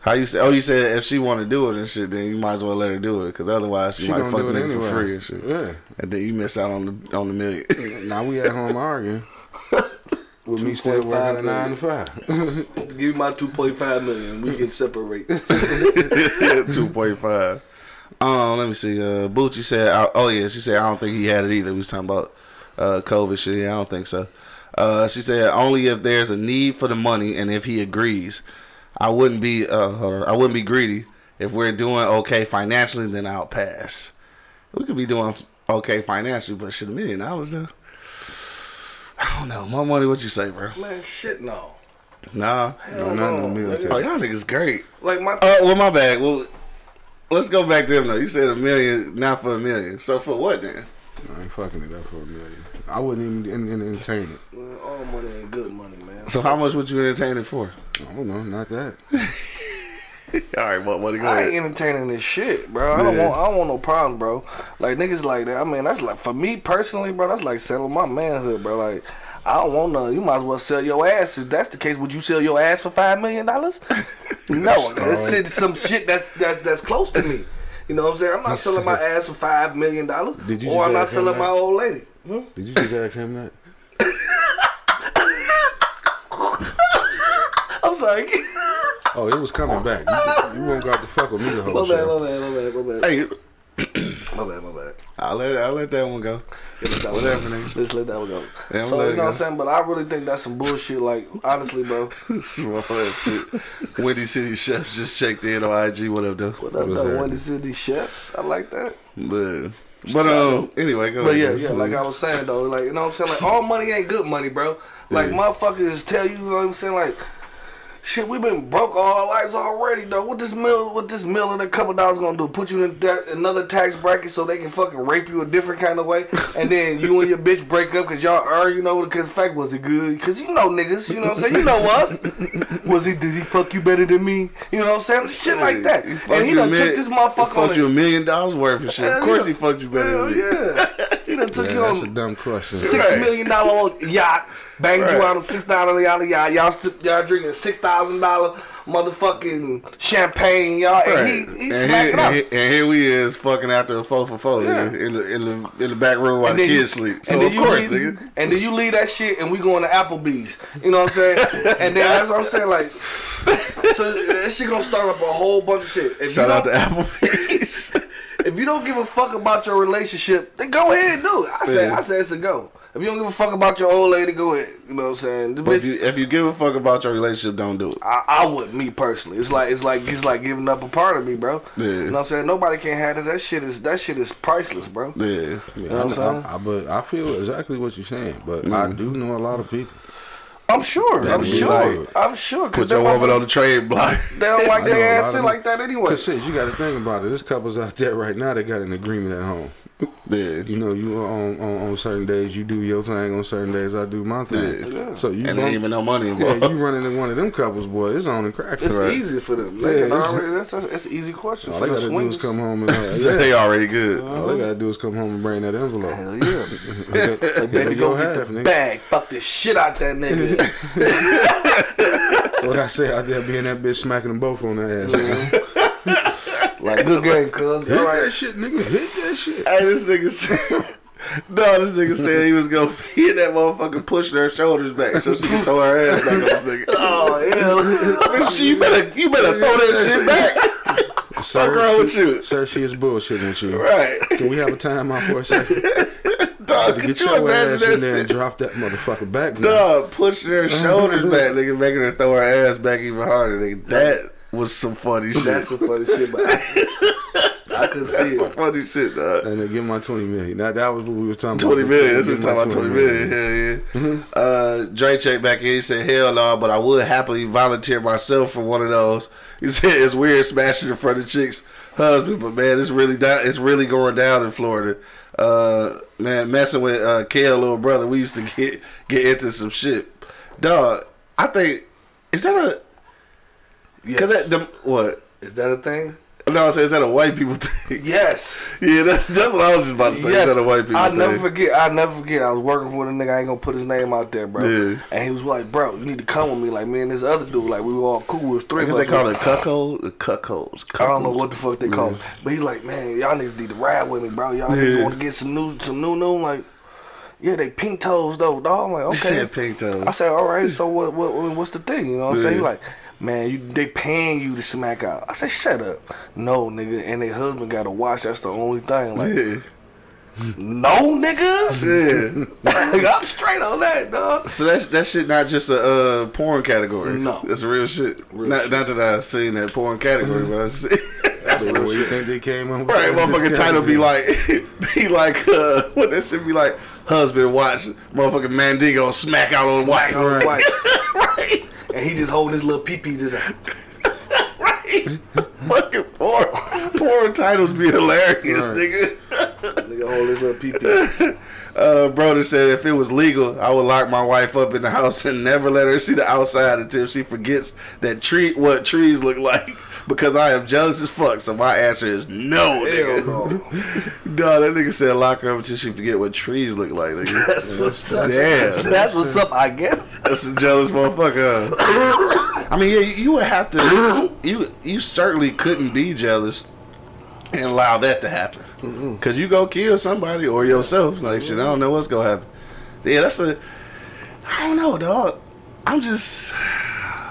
Speaker 1: how you said? Oh, you said if she want to do it and shit, then you might as well let her do it because otherwise she,
Speaker 3: She
Speaker 1: might
Speaker 3: gonna
Speaker 1: fuck
Speaker 3: do it
Speaker 1: nigga
Speaker 3: anyway.
Speaker 1: for free and shit,
Speaker 3: Yeah.
Speaker 1: and then you miss out on the on the million.
Speaker 3: Now we at home arguing. With me still working a nine to five.
Speaker 2: Give me my 2.5 million. We can separate.
Speaker 1: Two point five. Um, let me see. Uh, Bucci said, I- "Oh yeah," she said, "I don't think he had it either." We was talking about uh COVID shit. I don't think so. Uh, she said, "Only if there's a need for the money and if he agrees. I wouldn't be uh. I wouldn't be greedy. If we're doing okay financially, then I'll pass. We could be doing okay financially, but shit, a million dollars though. I don't know. My money. What you say, bro?
Speaker 2: Man, shit, no.
Speaker 1: Nah.
Speaker 3: No, not no
Speaker 1: Oh, y'all niggas great.
Speaker 2: Like my.
Speaker 1: Uh, well, my bad. Well, let's go back to him though. You said a million, not for a million. So for what then?
Speaker 3: I ain't fucking it up for a million. I wouldn't even en- en- entertain it.
Speaker 2: Man, all money ain't good money, man.
Speaker 1: So how much would you entertain it for?
Speaker 3: I don't know, not that.
Speaker 1: All right, what? What? Go
Speaker 2: I ain't entertaining this shit, bro. I don't
Speaker 1: Yeah.
Speaker 2: want. I don't want no problems, bro. Like niggas like that. I mean, that's like for me personally, bro. That's like selling my manhood, bro. Like I don't want none. You might as well sell your ass. If that's the case, would you sell your ass for five million dollars? no, shit some shit that's that's that's close to me. You know what I'm saying? I'm not selling my ass for five million dollars,
Speaker 3: Did you
Speaker 2: or I'm not selling
Speaker 3: that?
Speaker 2: my old lady. Hmm?
Speaker 3: Did you just ask him that?
Speaker 2: I'm sorry.
Speaker 3: Oh, it was coming back. You, you won't got to fuck with me the whole
Speaker 2: my bad,
Speaker 3: show.
Speaker 2: my bad, my bad, my bad,
Speaker 1: Hey,
Speaker 2: my bad, my bad.
Speaker 1: I'll let I'll let that one go.
Speaker 2: Yeah, let that one
Speaker 1: Whatever,
Speaker 2: go.
Speaker 1: nigga.
Speaker 2: Let's let that one go.
Speaker 1: Yeah, I'm
Speaker 2: so you
Speaker 1: it
Speaker 2: know what I'm saying, but I really think that's some bullshit. Like honestly, bro.
Speaker 1: Small ass shit. Windy City Chefs just checked in on IG. What up, though?
Speaker 2: What up,
Speaker 3: What's
Speaker 2: though?
Speaker 3: that?
Speaker 2: Windy City Chefs. I like that.
Speaker 1: But, but um, anyway, go
Speaker 2: But yeah, yeah, like I was saying though, like you know what I'm saying, like all money ain't good money, bro. Like
Speaker 1: Yeah.
Speaker 2: motherfuckers tell you, you know what I'm saying, like shit, we been broke all our lives already, though. What this mill, what this mill and a couple dollars gonna do? Put you in that, another tax bracket so they can fucking rape you a different kind of way, and then you and your bitch break up because y'all are, you know, because the fact was it good? Because you know niggas, you know what I'm saying, you know us. was he? Did he fuck you better than me? You know what I'm saying? Shit like that.
Speaker 1: He
Speaker 2: And he done took this motherfucker on
Speaker 1: fucked you a million dollars worth of shit. Of course, he fucked you better than me.
Speaker 2: yeah. He done took
Speaker 3: Yeah,
Speaker 2: you
Speaker 3: that's a
Speaker 2: on
Speaker 3: dumb question.
Speaker 2: six
Speaker 1: Right.
Speaker 2: million dollar yacht, banged
Speaker 1: Right.
Speaker 2: you out a six dollar yacht, yacht. Y'all, st- y'all drinking six thousand dollar motherfucking champagne, y'all, and he he
Speaker 1: and,
Speaker 2: smacked
Speaker 1: here, and,
Speaker 2: up.
Speaker 1: here, and here we is fucking after a four for four
Speaker 2: Yeah.
Speaker 1: nigga, in the in the in the back room while the
Speaker 2: then you-
Speaker 1: kids sleep.
Speaker 2: and
Speaker 1: So
Speaker 2: then
Speaker 1: of
Speaker 2: you
Speaker 1: course,
Speaker 2: leave,
Speaker 1: nigga.
Speaker 2: and then you leave that shit, and we going to Applebee's. You know what I'm saying? and then that's what I'm saying. Like, so that shit gonna start up a whole bunch of shit. If
Speaker 1: Shout
Speaker 2: you
Speaker 1: out to Applebee's.
Speaker 2: If you don't give a fuck about your relationship, then go ahead and do it. I said,
Speaker 1: Yeah.
Speaker 2: I said it's a go. If you don't give a fuck about your old lady, go ahead. You know what I'm saying?
Speaker 1: But
Speaker 2: bitch-
Speaker 1: if you if you give a fuck about your relationship, don't do it.
Speaker 2: I, I would, me personally. It's like it's like it's like giving up a part of me, bro.
Speaker 1: Yeah.
Speaker 2: You know what I'm saying? Nobody can have it. That shit is that shit is priceless, bro.
Speaker 1: Yeah.
Speaker 3: Yeah,
Speaker 2: know what I'm saying?
Speaker 3: I, I, but I feel exactly what you're saying. But I mm-hmm. do know a lot of people.
Speaker 2: I'm sure. I'm sure.
Speaker 3: like-
Speaker 2: I'm sure. 'cause
Speaker 1: Put
Speaker 2: they
Speaker 1: your woman on the trade block.
Speaker 2: They don't like
Speaker 3: I
Speaker 2: their ass shit like that anyway.
Speaker 3: Cause shit, you got to think about it. There's couples out there right now that got an agreement at home.
Speaker 1: Yeah.
Speaker 3: You know, you on on, on certain days you do your thing. On certain days I do my thing.
Speaker 1: Yeah.
Speaker 3: So you
Speaker 1: And there
Speaker 3: bump-
Speaker 1: ain't even no money
Speaker 3: yeah,
Speaker 1: involved.
Speaker 3: you running in one of them couples, boy. It's on and cracking.
Speaker 2: It's
Speaker 3: right?
Speaker 2: easy for them.
Speaker 3: Yeah,
Speaker 2: They
Speaker 3: it's-
Speaker 2: already, that's, that's, that's an easy question.
Speaker 3: All they gotta do is come home and
Speaker 1: So
Speaker 3: yeah.
Speaker 1: they already good.
Speaker 3: All they gotta do is come home and bring that envelope.
Speaker 2: Hell yeah.
Speaker 3: Okay,
Speaker 2: Baby,
Speaker 3: go
Speaker 2: go get
Speaker 3: half,
Speaker 2: the
Speaker 3: nigga.
Speaker 2: bag. Fuck the shit out that nigga.
Speaker 3: What I say out there being that bitch smacking them both on the ass. nigga.
Speaker 2: Like, good game, cuz.
Speaker 3: Hit
Speaker 2: All
Speaker 3: that shit, nigga. Hit that shit.
Speaker 1: Hey, this nigga said. No, this nigga said he was gonna hit that motherfucker, pushing her shoulders back so she can throw her ass back on this nigga.
Speaker 2: Oh, hell.
Speaker 1: Bitch, you better, you better throw that shit back.
Speaker 3: Sir,
Speaker 1: wrong with
Speaker 3: she-
Speaker 1: you?
Speaker 3: Sir, she is bullshitting with you.
Speaker 1: Right.
Speaker 3: Can we have a time out for a second?
Speaker 1: Dog,
Speaker 3: To
Speaker 1: could
Speaker 3: get
Speaker 1: you
Speaker 3: your
Speaker 1: imagine
Speaker 3: ass in
Speaker 1: that
Speaker 3: there and
Speaker 1: shit?
Speaker 3: drop that motherfucker back now.
Speaker 1: Dog, pushing her shoulders back, nigga, making her throw her ass back even harder, nigga. That was some funny shit.
Speaker 2: That's some funny shit, but I, I couldn't see
Speaker 1: some
Speaker 2: it.
Speaker 1: funny shit, dog.
Speaker 3: And then give my 20 million. Now, that was what we were talking
Speaker 1: Twenty
Speaker 3: about.
Speaker 1: million. That's
Speaker 3: Give
Speaker 1: what we're talking about. Twenty million. Hell yeah. Uh, Dre checked back in. He said, "Hell no, but I would happily volunteer myself for one of those." He said, "It's weird smashing in front of chicks' husband, but man, it's really down. It's really going down in Florida. Uh, man, messing with uh, Kale, little brother. We used to get get into some shit, dog. I think is that a because
Speaker 2: Yes.
Speaker 1: that the what."
Speaker 2: Is that a thing?
Speaker 1: No, I said, is that a white people thing?
Speaker 2: Yes.
Speaker 1: yeah, that's, that's what I was just about to say.
Speaker 2: Yes.
Speaker 1: Is that a white people
Speaker 2: I'll
Speaker 1: thing?
Speaker 2: never forget. I'll never forget. I was working with a nigga. I ain't gonna put his name out there, bro.
Speaker 1: Yeah.
Speaker 2: And he was like, "Bro, you need to come with me." Like me and this other dude. Like we were all cool. It was three
Speaker 1: I
Speaker 2: of us.
Speaker 1: they call it cuckold. The cuckolds.
Speaker 2: I don't know what the fuck they call it. But he's like, man, y'all niggas need to ride with me, bro. Y'all niggas want to get some new, some new, new. like, yeah, they pink toes though, dog. I'm like, okay.
Speaker 1: said pink toes.
Speaker 2: I said, all right. So what, what, what- what's the thing? You know what I'm saying? He like, man, you they paying you to smack out. I said, shut up. No, nigga. And their husband got to watch. That's the only thing. Like,
Speaker 1: Yeah.
Speaker 2: no, nigga.
Speaker 1: Yeah.
Speaker 2: I'm straight on that, dog.
Speaker 1: So that's that shit not just a uh, porn category.
Speaker 2: No.
Speaker 1: that's real shit. not, not that I seen that porn category, but I see.
Speaker 3: But where you think they came up
Speaker 1: right,
Speaker 3: that?
Speaker 1: motherfucking title be like, be like, uh, what that should be like? Husband watch motherfucking Mandingo smack out on wife.
Speaker 2: On white.
Speaker 1: right,
Speaker 2: And he just holding his little pee pee just like,
Speaker 1: right. Fucking poor, poor titles be hilarious, nigga.
Speaker 2: nigga hold his little pee pee.
Speaker 1: Uh, brother said if it was legal, I would lock my wife up in the house and never let her see the outside until she forgets that tree what trees look like. Because I am jealous as fuck. So my answer is no,
Speaker 2: Hell
Speaker 1: nigga.
Speaker 2: no.
Speaker 1: No, that nigga said lock her up until she forget what trees look like. Nigga.
Speaker 2: That's what's up.
Speaker 1: Damn.
Speaker 2: That's what's up, I guess.
Speaker 1: That's a jealous motherfucker. I mean, yeah, you would have to. You you certainly couldn't be jealous and allow that to happen. Cause you go kill somebody or yourself. Like shit, I don't know what's gonna happen. Yeah, that's a. I don't know, dog. I'm just.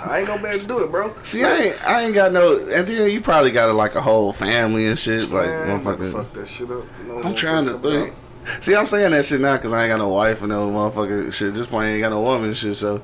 Speaker 2: I ain't gonna be able to do it, bro.
Speaker 1: See, I ain't, I ain't got no. And then you probably got a, like a whole family and shit. Like,
Speaker 2: Man,
Speaker 1: motherfucker.
Speaker 2: fuck that shit up. No,
Speaker 1: I'm trying to.
Speaker 2: motherfucker.
Speaker 1: See, I'm saying that shit now because I ain't got no wife or no motherfucker shit. This point, I ain't got no woman shit. So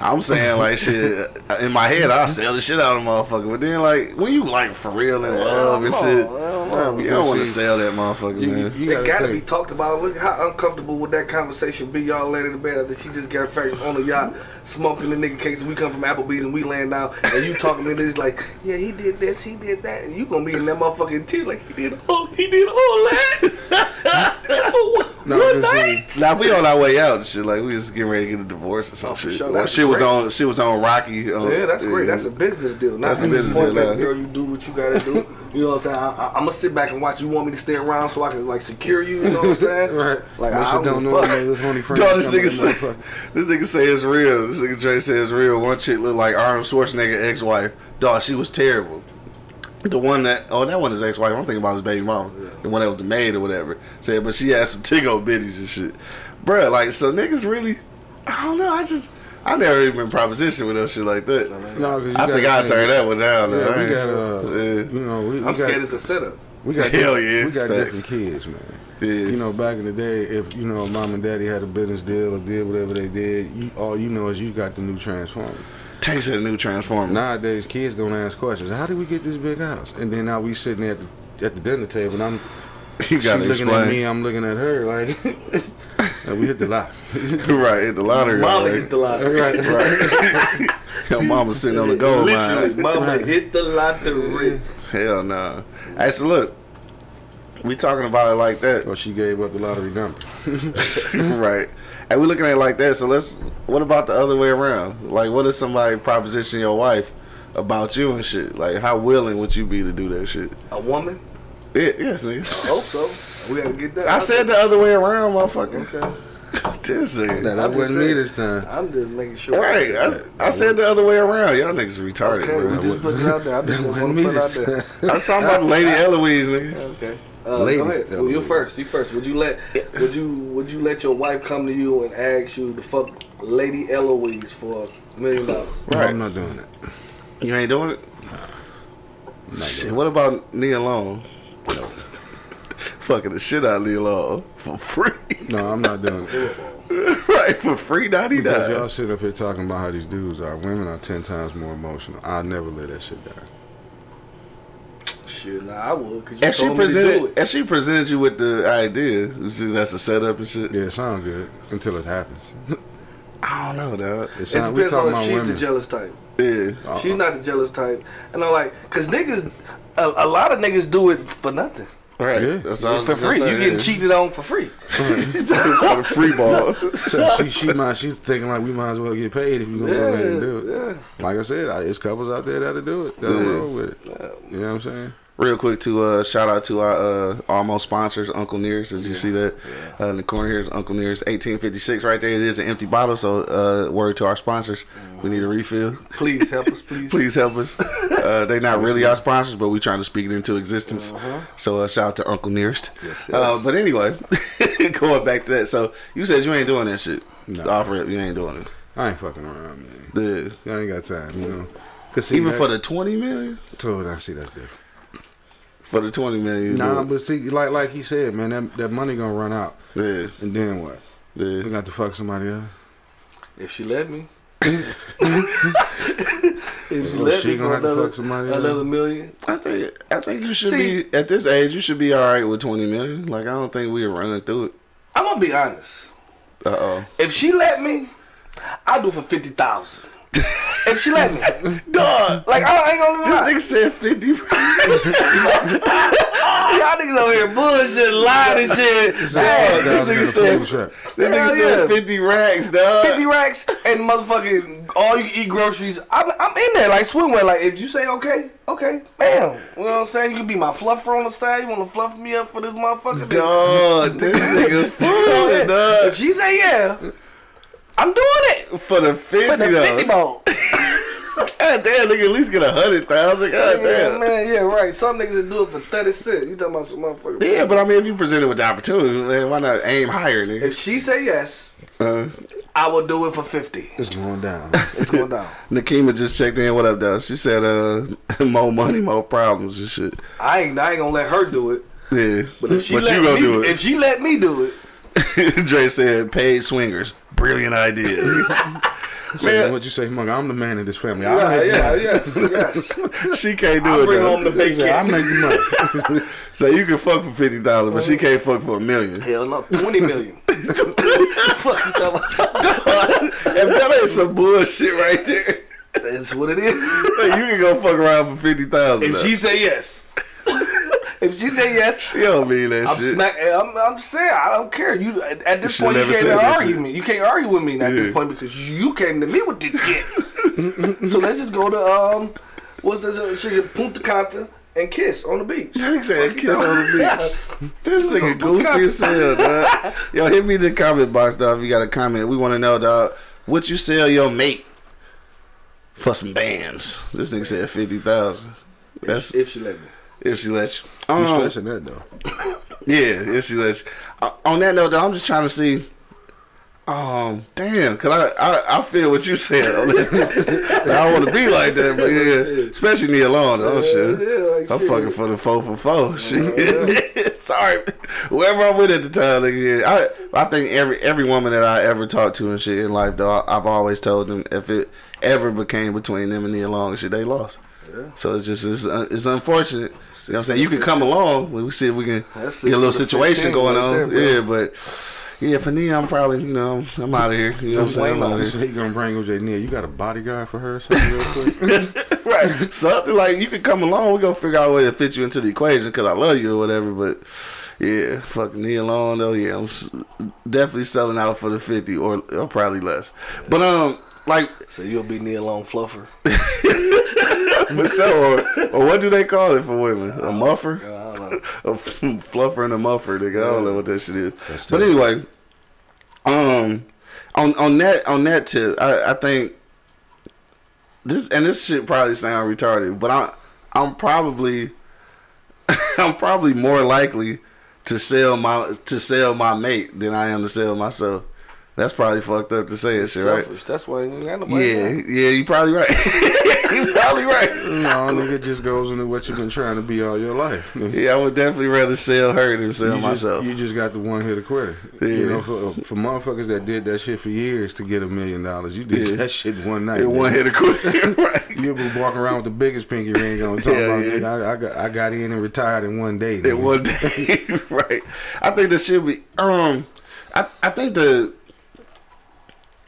Speaker 1: I'm saying like shit in my head, I'll sell the shit out of a motherfucker. But then like when you like for real in love and
Speaker 2: Hell
Speaker 1: shit,
Speaker 2: no.
Speaker 3: Well,
Speaker 1: you don't want to sell that motherfucker,
Speaker 3: You,
Speaker 1: man.
Speaker 3: you
Speaker 2: They
Speaker 3: gotta,
Speaker 2: gotta be talked about. Look how uncomfortable would that conversation be. Y'all laying in the bed after she just got face on the yacht, smoking the nigga cakes. And we come from Applebee's and we land down, and you talking to this like, yeah, he did this, he did that, and you gonna be in that motherfucking tear like he did all, he did all that. Just for
Speaker 3: No,
Speaker 2: one
Speaker 3: just
Speaker 2: night.
Speaker 3: see,
Speaker 1: Now we on our way out and shit. Like we just getting ready to get a divorce or some
Speaker 2: Oh,
Speaker 1: shit.
Speaker 2: sure.
Speaker 1: Or
Speaker 2: That's
Speaker 1: she was on. She was on Rocky. on-
Speaker 2: Yeah, that's great. That's a business deal. Not
Speaker 1: That's a
Speaker 2: this
Speaker 1: business
Speaker 2: point,
Speaker 1: deal,
Speaker 2: baby
Speaker 1: yeah.
Speaker 2: girl, you do what you gotta do. You know what I'm saying? I, I, I'm gonna sit back and watch. You want me to stay around so I can like secure you? You know what I'm saying?
Speaker 3: right.
Speaker 2: Like
Speaker 3: But
Speaker 2: I don't,
Speaker 3: don't know
Speaker 2: a fuck.
Speaker 3: about this honey friend.
Speaker 1: Dog, this nigga
Speaker 3: in,
Speaker 1: say, this nigga say it's real. This nigga Dre say it's real. One chick looked like Arnold Schwarzenegger ex-wife. Dog, she was terrible. The one that oh that one is ex-wife. I'm thinking about his baby mama, the one that was the maid or whatever. Said, but she had some tigo bitties and shit, Bruh, Like so, niggas really. I don't know. I just I never even been proposition with no shit like that.
Speaker 3: No, 'cause you
Speaker 1: I think I turned that one down. though.
Speaker 3: Yeah,
Speaker 1: I
Speaker 3: we
Speaker 1: ain't-
Speaker 3: got uh,
Speaker 1: yeah.
Speaker 3: you know, we, we
Speaker 2: I'm
Speaker 3: got,
Speaker 2: scared it's a setup.
Speaker 3: we got
Speaker 1: Hell yeah,
Speaker 3: we got
Speaker 1: facts.
Speaker 3: different kids, man.
Speaker 1: Yeah.
Speaker 3: You know, back in the day, if you know mom and daddy had a business deal or did whatever they did, you, all you know is you got the new transformer.
Speaker 1: Takes a new transformer.
Speaker 3: Nowadays, kids gonna ask questions. How did we get this big house? And then now we sitting at the, at the dinner table, and I'm
Speaker 1: you
Speaker 3: she
Speaker 1: gotta
Speaker 3: looking at
Speaker 1: explain.
Speaker 3: me, I'm looking at her, like and we hit the lot.
Speaker 1: right, hit the lottery.
Speaker 2: Mama
Speaker 1: right?
Speaker 2: hit the lottery.
Speaker 3: right,
Speaker 1: Right. Your mama sitting on the gold
Speaker 2: Literally,
Speaker 1: mine.
Speaker 2: mama hit the lottery.
Speaker 1: Hell no. Hey, so look, we talking about it like that,
Speaker 3: Well, she gave up the lottery number.
Speaker 1: right? And we looking at it like that. So let's. What about the other way around? Like, what if somebody proposition your wife about you and shit? Like, how willing would you be to do that shit?
Speaker 2: A woman?
Speaker 1: Yeah, yes, nigga.
Speaker 2: I hope so. We gotta get that.
Speaker 1: I said the other way around, motherfucker.
Speaker 2: Okay.
Speaker 1: This nigga.
Speaker 3: That, that
Speaker 2: I'm just
Speaker 3: wasn't me
Speaker 2: saying.
Speaker 3: this time.
Speaker 2: I'm just making sure.
Speaker 1: Right, I, I said the other way around. Y'all niggas retarded,
Speaker 2: Okay, we
Speaker 1: bro.
Speaker 2: just put it out there. I just
Speaker 3: That
Speaker 2: want
Speaker 3: wasn't
Speaker 2: to put it out there.
Speaker 1: I was talking about Lady Eloise, nigga.
Speaker 2: Okay. Uh,
Speaker 3: Lady
Speaker 2: go ahead. Well, you
Speaker 3: Eloise.
Speaker 2: first. You first. Would you let would you would you let your wife come to you and ask you to fuck Lady Eloise for a million dollars?
Speaker 3: No, I'm not doing it.
Speaker 1: You ain't doing it. Nah, Shit, what about Nia Long? Fucking the shit out of Nia Long for free.
Speaker 3: No, I'm not doing it.
Speaker 1: right, for free ninety
Speaker 3: Because y'all sit up here talking about how these dudes are. Women are ten times more emotional. I'll never let that shit down.
Speaker 2: Shit, nah, I would. Cause you
Speaker 1: And she
Speaker 2: told to do
Speaker 1: presented
Speaker 2: it.
Speaker 1: and she presented you with the idea. See, That's a setup and shit.
Speaker 3: Yeah, it sounds good until it happens.
Speaker 1: I don't know, dog.
Speaker 3: It
Speaker 2: It
Speaker 3: sound, we
Speaker 2: depends on if she's
Speaker 3: women.
Speaker 2: the jealous type.
Speaker 1: Yeah.
Speaker 3: Uh-uh.
Speaker 2: She's not the jealous type. And I'm like, cause niggas, a, a lot of niggas do it for nothing.
Speaker 1: Right.
Speaker 3: Yeah.
Speaker 1: That's all
Speaker 2: For free.
Speaker 1: say,
Speaker 2: You getting
Speaker 1: yeah.
Speaker 2: cheated on for free.
Speaker 1: for the free ball.
Speaker 3: So she, she might, she's thinking like we might as well get paid if you gonna go ahead and do it.
Speaker 2: yeah.
Speaker 3: Like I said, I, it's couples out there that'll do it. That'll
Speaker 1: Yeah.
Speaker 3: roll with it. You know what I'm saying?
Speaker 1: Real quick to uh, shout out to our uh, almost sponsors, Uncle Nearest. Did you see that? Uh, in the corner here is Uncle Nearest, eighteen fifty six. Right there, it is an empty bottle. So uh, word to our sponsors, we need a refill.
Speaker 2: Please help us, please.
Speaker 1: Please help us. Uh, they're not really our sponsors, but we're trying to speak it into existence. So uh, shout out to Uncle Nearest. Uh, but anyway, going back to that. So you said you ain't doing that shit.
Speaker 3: No.
Speaker 1: Off rip, you ain't doing it.
Speaker 3: I ain't fucking around, man.
Speaker 1: The,
Speaker 3: I ain't got time, you know. Cause see,
Speaker 1: even
Speaker 3: that,
Speaker 1: for the twenty million,
Speaker 3: told I see that's different.
Speaker 1: For the twenty million. you
Speaker 3: Nah, but see, like like he said, man, that that money gonna run out,
Speaker 1: it.
Speaker 3: and then what?
Speaker 1: yeah,
Speaker 3: We
Speaker 1: yeah.
Speaker 3: got to fuck somebody else.
Speaker 2: If she let me. if she
Speaker 3: Oh,
Speaker 2: let
Speaker 3: she
Speaker 2: me
Speaker 3: gonna
Speaker 2: for
Speaker 3: have to
Speaker 2: another,
Speaker 3: fuck somebody else?
Speaker 2: another million.
Speaker 1: I think I think you should
Speaker 2: See-
Speaker 1: be at this age. You should be all right with twenty million. Like I don't think we are running through it.
Speaker 2: I'm gonna be honest.
Speaker 1: Uh oh.
Speaker 2: If she let me, I'll do it for fifty thousand. if she let me,
Speaker 1: Dog.
Speaker 2: like I ain't gonna lie.
Speaker 1: This nigga said fifty.
Speaker 2: Y'all niggas over here bullshit, lying and shit.
Speaker 3: It's
Speaker 2: Hey,
Speaker 3: a thousand
Speaker 1: said- This nigga said
Speaker 2: yeah.
Speaker 1: fifty racks, dog.
Speaker 2: 50 racks and motherfucking all you eat groceries. I'm, I'm in there like swimwear. Like if you say okay, okay, bam. You know what I'm saying? You can be my fluffer on the side. You want to fluff me up for this motherfucker?
Speaker 1: Dog, this nigga fooling,
Speaker 2: If she say yeah, I'm doing it
Speaker 1: For the fifty
Speaker 2: for the
Speaker 1: though.
Speaker 2: 50 ball.
Speaker 1: God damn, nigga, at least get a hundred thousand. God
Speaker 2: Yeah,
Speaker 1: damn.
Speaker 2: man, yeah, right. Some niggas that do it for 30 cents. You talking about some motherfucker?
Speaker 1: Yeah, but I mean, if you presented with the opportunity, man, why not aim higher, nigga?
Speaker 2: If she say yes,
Speaker 1: Uh,
Speaker 2: I will do it for 50.
Speaker 3: It's going down.
Speaker 2: It's going down.
Speaker 1: Nakima just checked in. What up, though? She said, uh, more money, more problems and shit.
Speaker 2: I ain't, I ain't gonna let her do it.
Speaker 1: Yeah,
Speaker 2: But if she
Speaker 1: but
Speaker 2: let
Speaker 1: you gonna
Speaker 2: me,
Speaker 1: do it.
Speaker 2: if she let me do it,
Speaker 1: Dre said, paid swingers. Brilliant idea.
Speaker 3: man, what you say, Mug. I'm the man in this family. I
Speaker 2: yeah,
Speaker 3: make
Speaker 2: yeah,
Speaker 3: money.
Speaker 2: yes, yes.
Speaker 1: she can't do
Speaker 2: I
Speaker 1: it.
Speaker 2: bring
Speaker 1: though.
Speaker 2: home the big
Speaker 3: Say, I
Speaker 2: cat.
Speaker 3: make the money.
Speaker 1: So you can fuck for fifty dollars, but she can't fuck for a million.
Speaker 2: Hell no, 20 million. Fuck you talking about?
Speaker 1: If that ain't some bullshit right there,
Speaker 2: That's what it is.
Speaker 1: you can go fuck around for fifty thousand.
Speaker 2: If she say yes, if she say yes,
Speaker 1: she don't mean that
Speaker 2: I'm
Speaker 1: shit.
Speaker 2: smack. I'm, I'm saying I don't care. You at, at this
Speaker 1: You
Speaker 2: point you can't argue me. You can't argue with me at
Speaker 1: Yeah.
Speaker 2: this point because you came to me with this shit. so let's just go to um, what's this? Uh, shit, Punta Cana and kiss on the beach.
Speaker 1: Said kiss on the beach.
Speaker 2: Yeah.
Speaker 1: This nigga goofy as hell, dog. Yo, hit me in the comment box, dog. If you got a comment, we want to know, dog. What you sell your mate for some bands? This nigga said fifty thousand. That's
Speaker 2: If she let me.
Speaker 1: If she lets you.
Speaker 3: You
Speaker 1: Um,
Speaker 3: stressing that though.
Speaker 1: Yeah, if she lets you. Uh, on that note, though, I'm just trying to see. Um, damn, cause I I, I feel what you said. on. I don't want to be like that, but yeah, especially Nia Long, though. shit.
Speaker 2: Yeah, like
Speaker 1: I'm
Speaker 2: shit.
Speaker 1: fucking for the four for four. Shit. Sorry, whoever I'm with at the time. Nigga, yeah. I I think every every woman that I ever talked to and shit in life, though, I've always told them if it ever became between them and Nia Long and shit, they lost. Yeah. So it's just it's, uh, it's unfortunate. You know what I'm saying? You can come along. We see if we can
Speaker 2: That's
Speaker 1: get a little
Speaker 2: six for the
Speaker 1: situation going
Speaker 2: right
Speaker 1: on.
Speaker 2: there,
Speaker 1: yeah, but yeah, for Nia, I'm probably you know I'm, I'm out of here. You know what I'm saying? I'm out
Speaker 3: You
Speaker 1: of here.
Speaker 3: say gonna bring OJ Neal. You got a bodyguard for her or something real quick?
Speaker 1: right. Something like you can come along. We're gonna figure out a way to fit you into the equation because I love you or whatever. But yeah, fucking Nia Long though. Yeah, I'm definitely selling out for the fifty or, or probably less. But um, like
Speaker 2: So you'll be Nia Long Fluffer.
Speaker 1: for sure. Or, or what do they call it for women? A muffer,
Speaker 2: I don't know.
Speaker 1: a fluffer and a muffer. Nigga, I don't know what that shit is.
Speaker 3: That's
Speaker 1: But anyway, um, on on that on that tip, I, I think this and this shit probably sound retarded, but I I'm probably I'm probably more likely to sell my to sell my mate than I am to sell myself. That's probably fucked up to say and shit, right?
Speaker 2: That's why you ain't got nobody.
Speaker 1: Yeah,
Speaker 2: now.
Speaker 1: yeah, you probably right. you probably right.
Speaker 3: No, nigga just goes into what you've been trying to be all your life.
Speaker 1: Yeah, I would definitely rather sell her than sell
Speaker 3: you
Speaker 1: myself.
Speaker 3: Just, you just got the one hit quitter.
Speaker 1: Yeah.
Speaker 3: You know, for, for motherfuckers that did that shit for years to get a million dollars, you did
Speaker 1: Yeah.
Speaker 3: that shit one night.
Speaker 1: It one
Speaker 3: nigga.
Speaker 1: hit a quick. right.
Speaker 3: You been walking around with the biggest pinky ring on. Talking
Speaker 1: Yeah,
Speaker 3: about,
Speaker 1: yeah.
Speaker 3: nigga, I, I got I got in and retired in one day.
Speaker 1: In one day, right? I think the should be. Um, I I think the.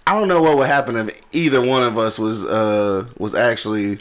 Speaker 1: I don't know what would happen if either one of us was uh was actually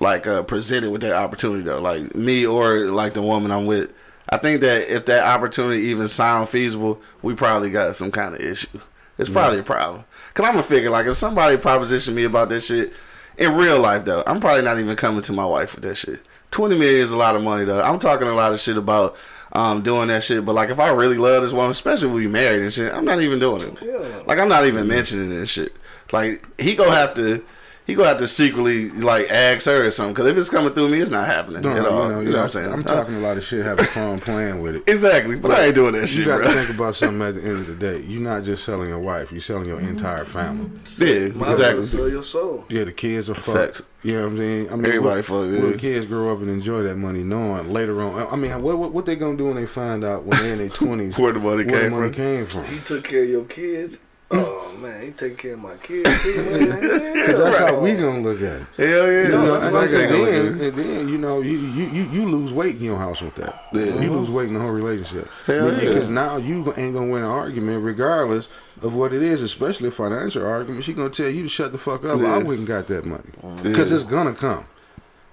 Speaker 1: like uh presented with that opportunity though, like me or like the woman I'm with. I think that if that opportunity even sound feasible, we probably got some kind of issue. It's probably a problem. Cause I'm gonna figure like if somebody propositioned me about that shit in real life though, I'm probably not even coming to my wife with that shit. Twenty million is a lot of money though. I'm talking a lot of shit about um doing that shit, but like if I really love this woman, especially if we married and shit, I'm not even doing it.
Speaker 2: Yeah.
Speaker 1: Like I'm not even mentioning this shit. Like he gonna have to. He gonna have to secretly like ask her or something. Cause if it's coming through me, it's not happening
Speaker 3: No,
Speaker 1: at all.
Speaker 3: you know,
Speaker 1: you know what I'm saying?
Speaker 3: I'm talking a lot of shit, having fun playing with it.
Speaker 1: Exactly, but I ain't doing that
Speaker 3: You
Speaker 1: shit, You
Speaker 3: got to think about something at the end of the day. You're not just selling your wife; you're selling your entire family.
Speaker 1: yeah,
Speaker 2: Might as well
Speaker 1: exactly.
Speaker 2: Sell your soul.
Speaker 3: Yeah, the kids are fucked.
Speaker 1: Facts.
Speaker 3: You know what I'm saying? I mean,
Speaker 1: Everybody
Speaker 3: what,
Speaker 1: fucked,
Speaker 3: Will
Speaker 1: yeah.
Speaker 3: the kids grow up and enjoy that money, knowing later on? I mean, what what, what they gonna do when they find out when they're in their twenties
Speaker 1: Where the money
Speaker 3: where the money
Speaker 1: from.
Speaker 3: came from?
Speaker 2: He took care of your kids. Oh man, he take care of my kids too, man.
Speaker 3: Because that's how we gonna look at it.
Speaker 1: Hell yeah,
Speaker 3: You know,
Speaker 1: that's
Speaker 3: and, then, and then you know you, you you lose weight in your house with that.
Speaker 1: Yeah.
Speaker 3: You lose weight in the whole relationship
Speaker 1: Hell yeah.
Speaker 3: because now you ain't gonna win an argument regardless of what it is, especially a financial argument. She gonna tell you to shut the fuck up.
Speaker 1: Yeah.
Speaker 3: I wouldn't got that money because it's gonna come.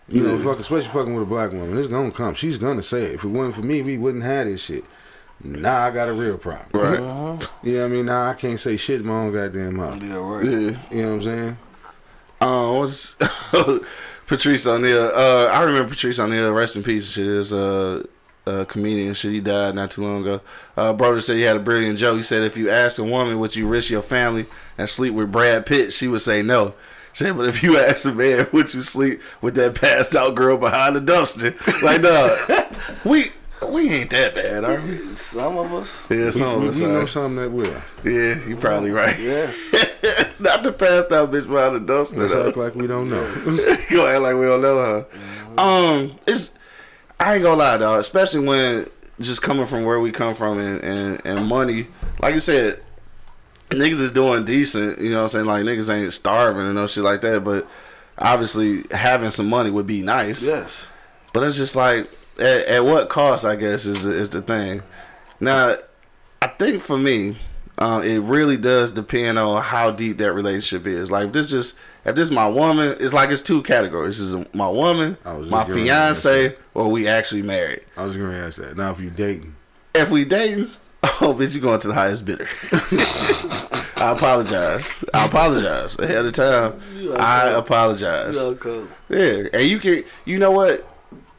Speaker 3: You know,
Speaker 1: Yeah.
Speaker 3: fuck, especially fucking with a black woman, it's gonna come. She's gonna say it. If it wasn't for me, we wouldn't have this shit. Now I got a real problem.
Speaker 1: Right.
Speaker 3: You know what I mean? Now I can't say shit in my own goddamn mouth.
Speaker 2: Yeah, right.
Speaker 1: Yeah.
Speaker 3: You know what I'm saying?
Speaker 1: Um, what's Patrice O'Neal? Uh, I remember Patrice O'Neal. Rest in peace. Shit is uh, a comedian. Shit, he died not too long ago. Uh, brother said he had a brilliant joke. He said if you ask a woman would you risk your family and sleep with Brad Pitt, she would say no. Said, but if you ask a man, would you sleep with that passed out girl behind the dumpster? Like, dog, we we ain't that bad, are we?
Speaker 2: Some of us.
Speaker 1: Yeah,
Speaker 3: We,
Speaker 1: some
Speaker 3: we,
Speaker 1: of us
Speaker 3: we know
Speaker 1: are.
Speaker 3: something that will.
Speaker 1: Yeah, you probably right.
Speaker 2: Yes.
Speaker 1: Not the passed out bitch behind the dumpster.
Speaker 3: Let's
Speaker 1: though.
Speaker 3: act like we don't know.
Speaker 1: you gonna act like we don't know her. Um, it's I ain't gonna lie, dog. Especially when just coming from where we come from and and, and money, like you said, niggas is doing decent. You know what I'm saying? Like niggas ain't starving and no shit like that. But obviously, having some money would be nice.
Speaker 2: Yes.
Speaker 1: But it's just like at, at what cost? I guess is the, is the thing. Now, I think for me, uh, it really does depend on how deep that relationship is. Like if this just if this my woman, it's like it's two categories. This is my woman,
Speaker 3: I was just
Speaker 1: my
Speaker 3: getting ready to ask
Speaker 1: fiance, or we actually married.
Speaker 3: I was gonna ask that. Now, if you dating,
Speaker 1: If we dating, oh bitch, you going to the highest bidder. I apologize. I apologize ahead of time.
Speaker 2: You
Speaker 1: I apologize.
Speaker 2: You okay.
Speaker 1: Yeah, and you can. You know what?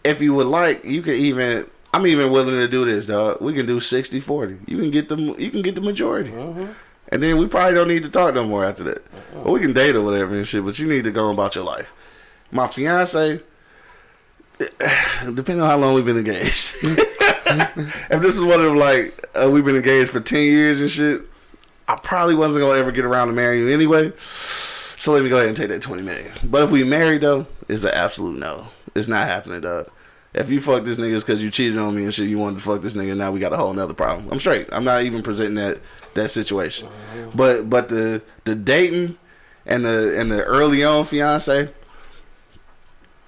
Speaker 1: If you would like, you can even. I'm even willing to do this, dog. We can do 60-40. You can get the. You can get the majority, and then we probably don't need to talk no more after that. Or we can date or whatever and shit. But you need to go about your life. My fiance. Depending on how long we've been engaged. if this is one of like uh, we've been engaged for ten years and shit, I probably wasn't gonna ever get around to marry you anyway. So let me go ahead and take that twenty million. But if we married though, it's an absolute no. It's not happening, dog. If you fuck this nigga because you cheated on me and shit, you wanted to fuck this nigga. Now we got a whole nother problem. I'm straight. I'm not even presenting that that situation. But but the the dating and the and the early on fiance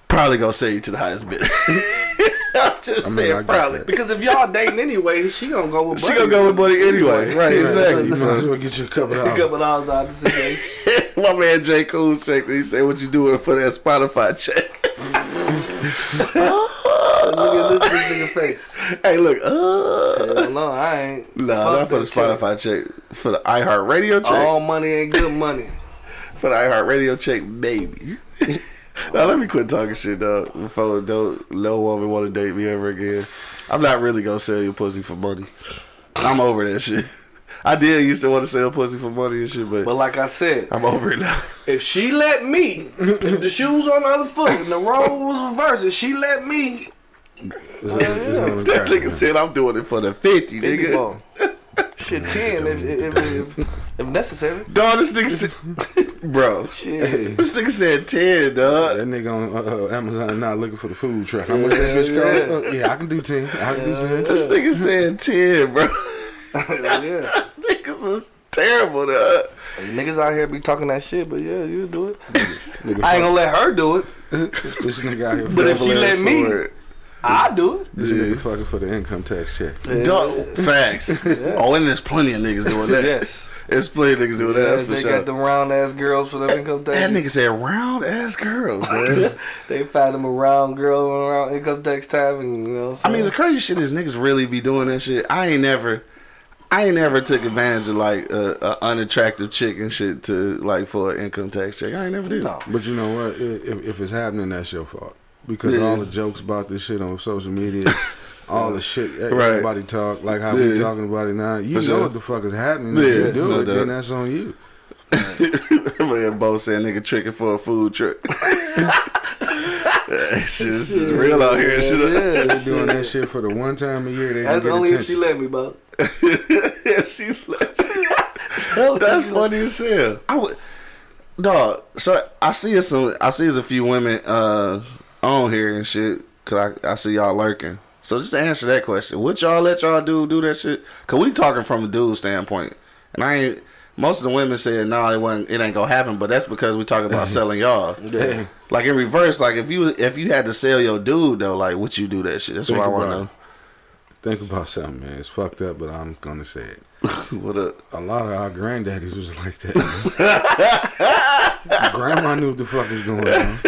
Speaker 1: probably gonna send you to the highest bidder. I'm just
Speaker 3: I mean,
Speaker 1: saying probably.
Speaker 2: Because if y'all dating anyway, she gonna go with.
Speaker 1: She gonna go with Buddy anyway, right?
Speaker 3: you might
Speaker 1: Exactly.
Speaker 3: as
Speaker 1: So-
Speaker 3: well get you a couple
Speaker 2: A
Speaker 3: of
Speaker 2: couple dollars out of situation.
Speaker 1: My man J. Cool checked. He said, "What you doing for that Spotify check?"
Speaker 2: Look at this, this nigga face.
Speaker 1: hey, look. Uh,
Speaker 2: Hell no, I ain't.
Speaker 1: nah, not for the
Speaker 2: that check.
Speaker 1: Spotify check. For the iHeartRadio check.
Speaker 2: All money ain't good money.
Speaker 1: For the iHeartRadio check, baby. Now let me quit talking shit, dog. Before don't no woman want to date me ever again. I'm not really gonna sell your pussy for money. I'm over that shit. I did used to want to sell pussy for money and shit, but
Speaker 2: But like I said,
Speaker 1: I'm over it now.
Speaker 2: if she let me, if the shoes on the other foot and the role was reversed, if she let me,
Speaker 3: It's on- it's on the
Speaker 1: That nigga said I'm doing it for the 50,
Speaker 2: 50
Speaker 1: nigga.
Speaker 2: ball. Shit, 10 if, if, if, if necessary.
Speaker 1: Dog, this nigga said, bro.
Speaker 2: Shit.
Speaker 1: This nigga said ten, dog.
Speaker 3: That nigga on uh, uh, Amazon not looking for the food truck. How much that bitch
Speaker 2: Yeah.
Speaker 3: cost? Uh, yeah, I can do ten. I can do ten.
Speaker 1: This nigga said ten, bro.
Speaker 2: yeah.
Speaker 1: Niggas is terrible, dog.
Speaker 2: Niggas out here be talking that shit, but yeah, you do it.
Speaker 3: Nigga,
Speaker 2: I ain't gonna let her do it.
Speaker 3: this nigga out here.
Speaker 2: But if she let me-
Speaker 1: Sword.
Speaker 2: I do it.
Speaker 3: this nigga fucking for the income tax check.
Speaker 1: Dog, facts. Oh, and there's plenty of niggas doing that.
Speaker 2: Yes.
Speaker 1: There's plenty of niggas doing that.
Speaker 2: Yeah,
Speaker 1: That's for
Speaker 2: they
Speaker 1: sure.
Speaker 2: got them round ass girls for them income tax.
Speaker 1: That nigga said round ass girls, man.
Speaker 2: They find them around girl around income tax time, and you know. What
Speaker 1: I mean, the crazy shit is niggas really be doing that shit. I ain't never, I ain't never took advantage of like a, a unattractive chick and shit to like for an income tax check. I ain't never did.
Speaker 2: no.
Speaker 3: But you know what? If, if it's happening, that's your fault. Because
Speaker 1: Yeah.
Speaker 3: all the jokes about this shit on social media, all the shit
Speaker 1: Right.
Speaker 3: everybody talk, like how we talking about it now. You
Speaker 1: For
Speaker 3: know
Speaker 1: sure.
Speaker 3: what the fuck is happening.
Speaker 1: Yeah,
Speaker 3: If you do
Speaker 1: no
Speaker 3: it, then that's on you.
Speaker 1: Man, Bo said nigga tricking for a food truck. That shit is real out here. and shit.
Speaker 3: They doing that shit for the one time a year they
Speaker 2: That's
Speaker 3: can get
Speaker 2: only if she let me, bro.
Speaker 1: yeah, she's like, that's funny as hell. I would, dog. So I see some. I see a few women uh on here and shit. Cause I, I see y'all lurking. So just to answer that question, would y'all let y'all do do that shit? Cause we talking from a dude standpoint, and I ain't. Most of the women said no, it wasn't. It ain't gonna happen. But that's because we talking about selling y'all.
Speaker 2: Yeah.
Speaker 1: Like in reverse, like if you if you had to sell your dude though, like would you do that shit? That's
Speaker 3: Think
Speaker 1: what I want to
Speaker 3: it. Think about something, man. It's fucked up, but I'm gonna say it.
Speaker 1: what up?
Speaker 3: A lot of our granddaddies was like that. Grandma knew what the fuck was going on.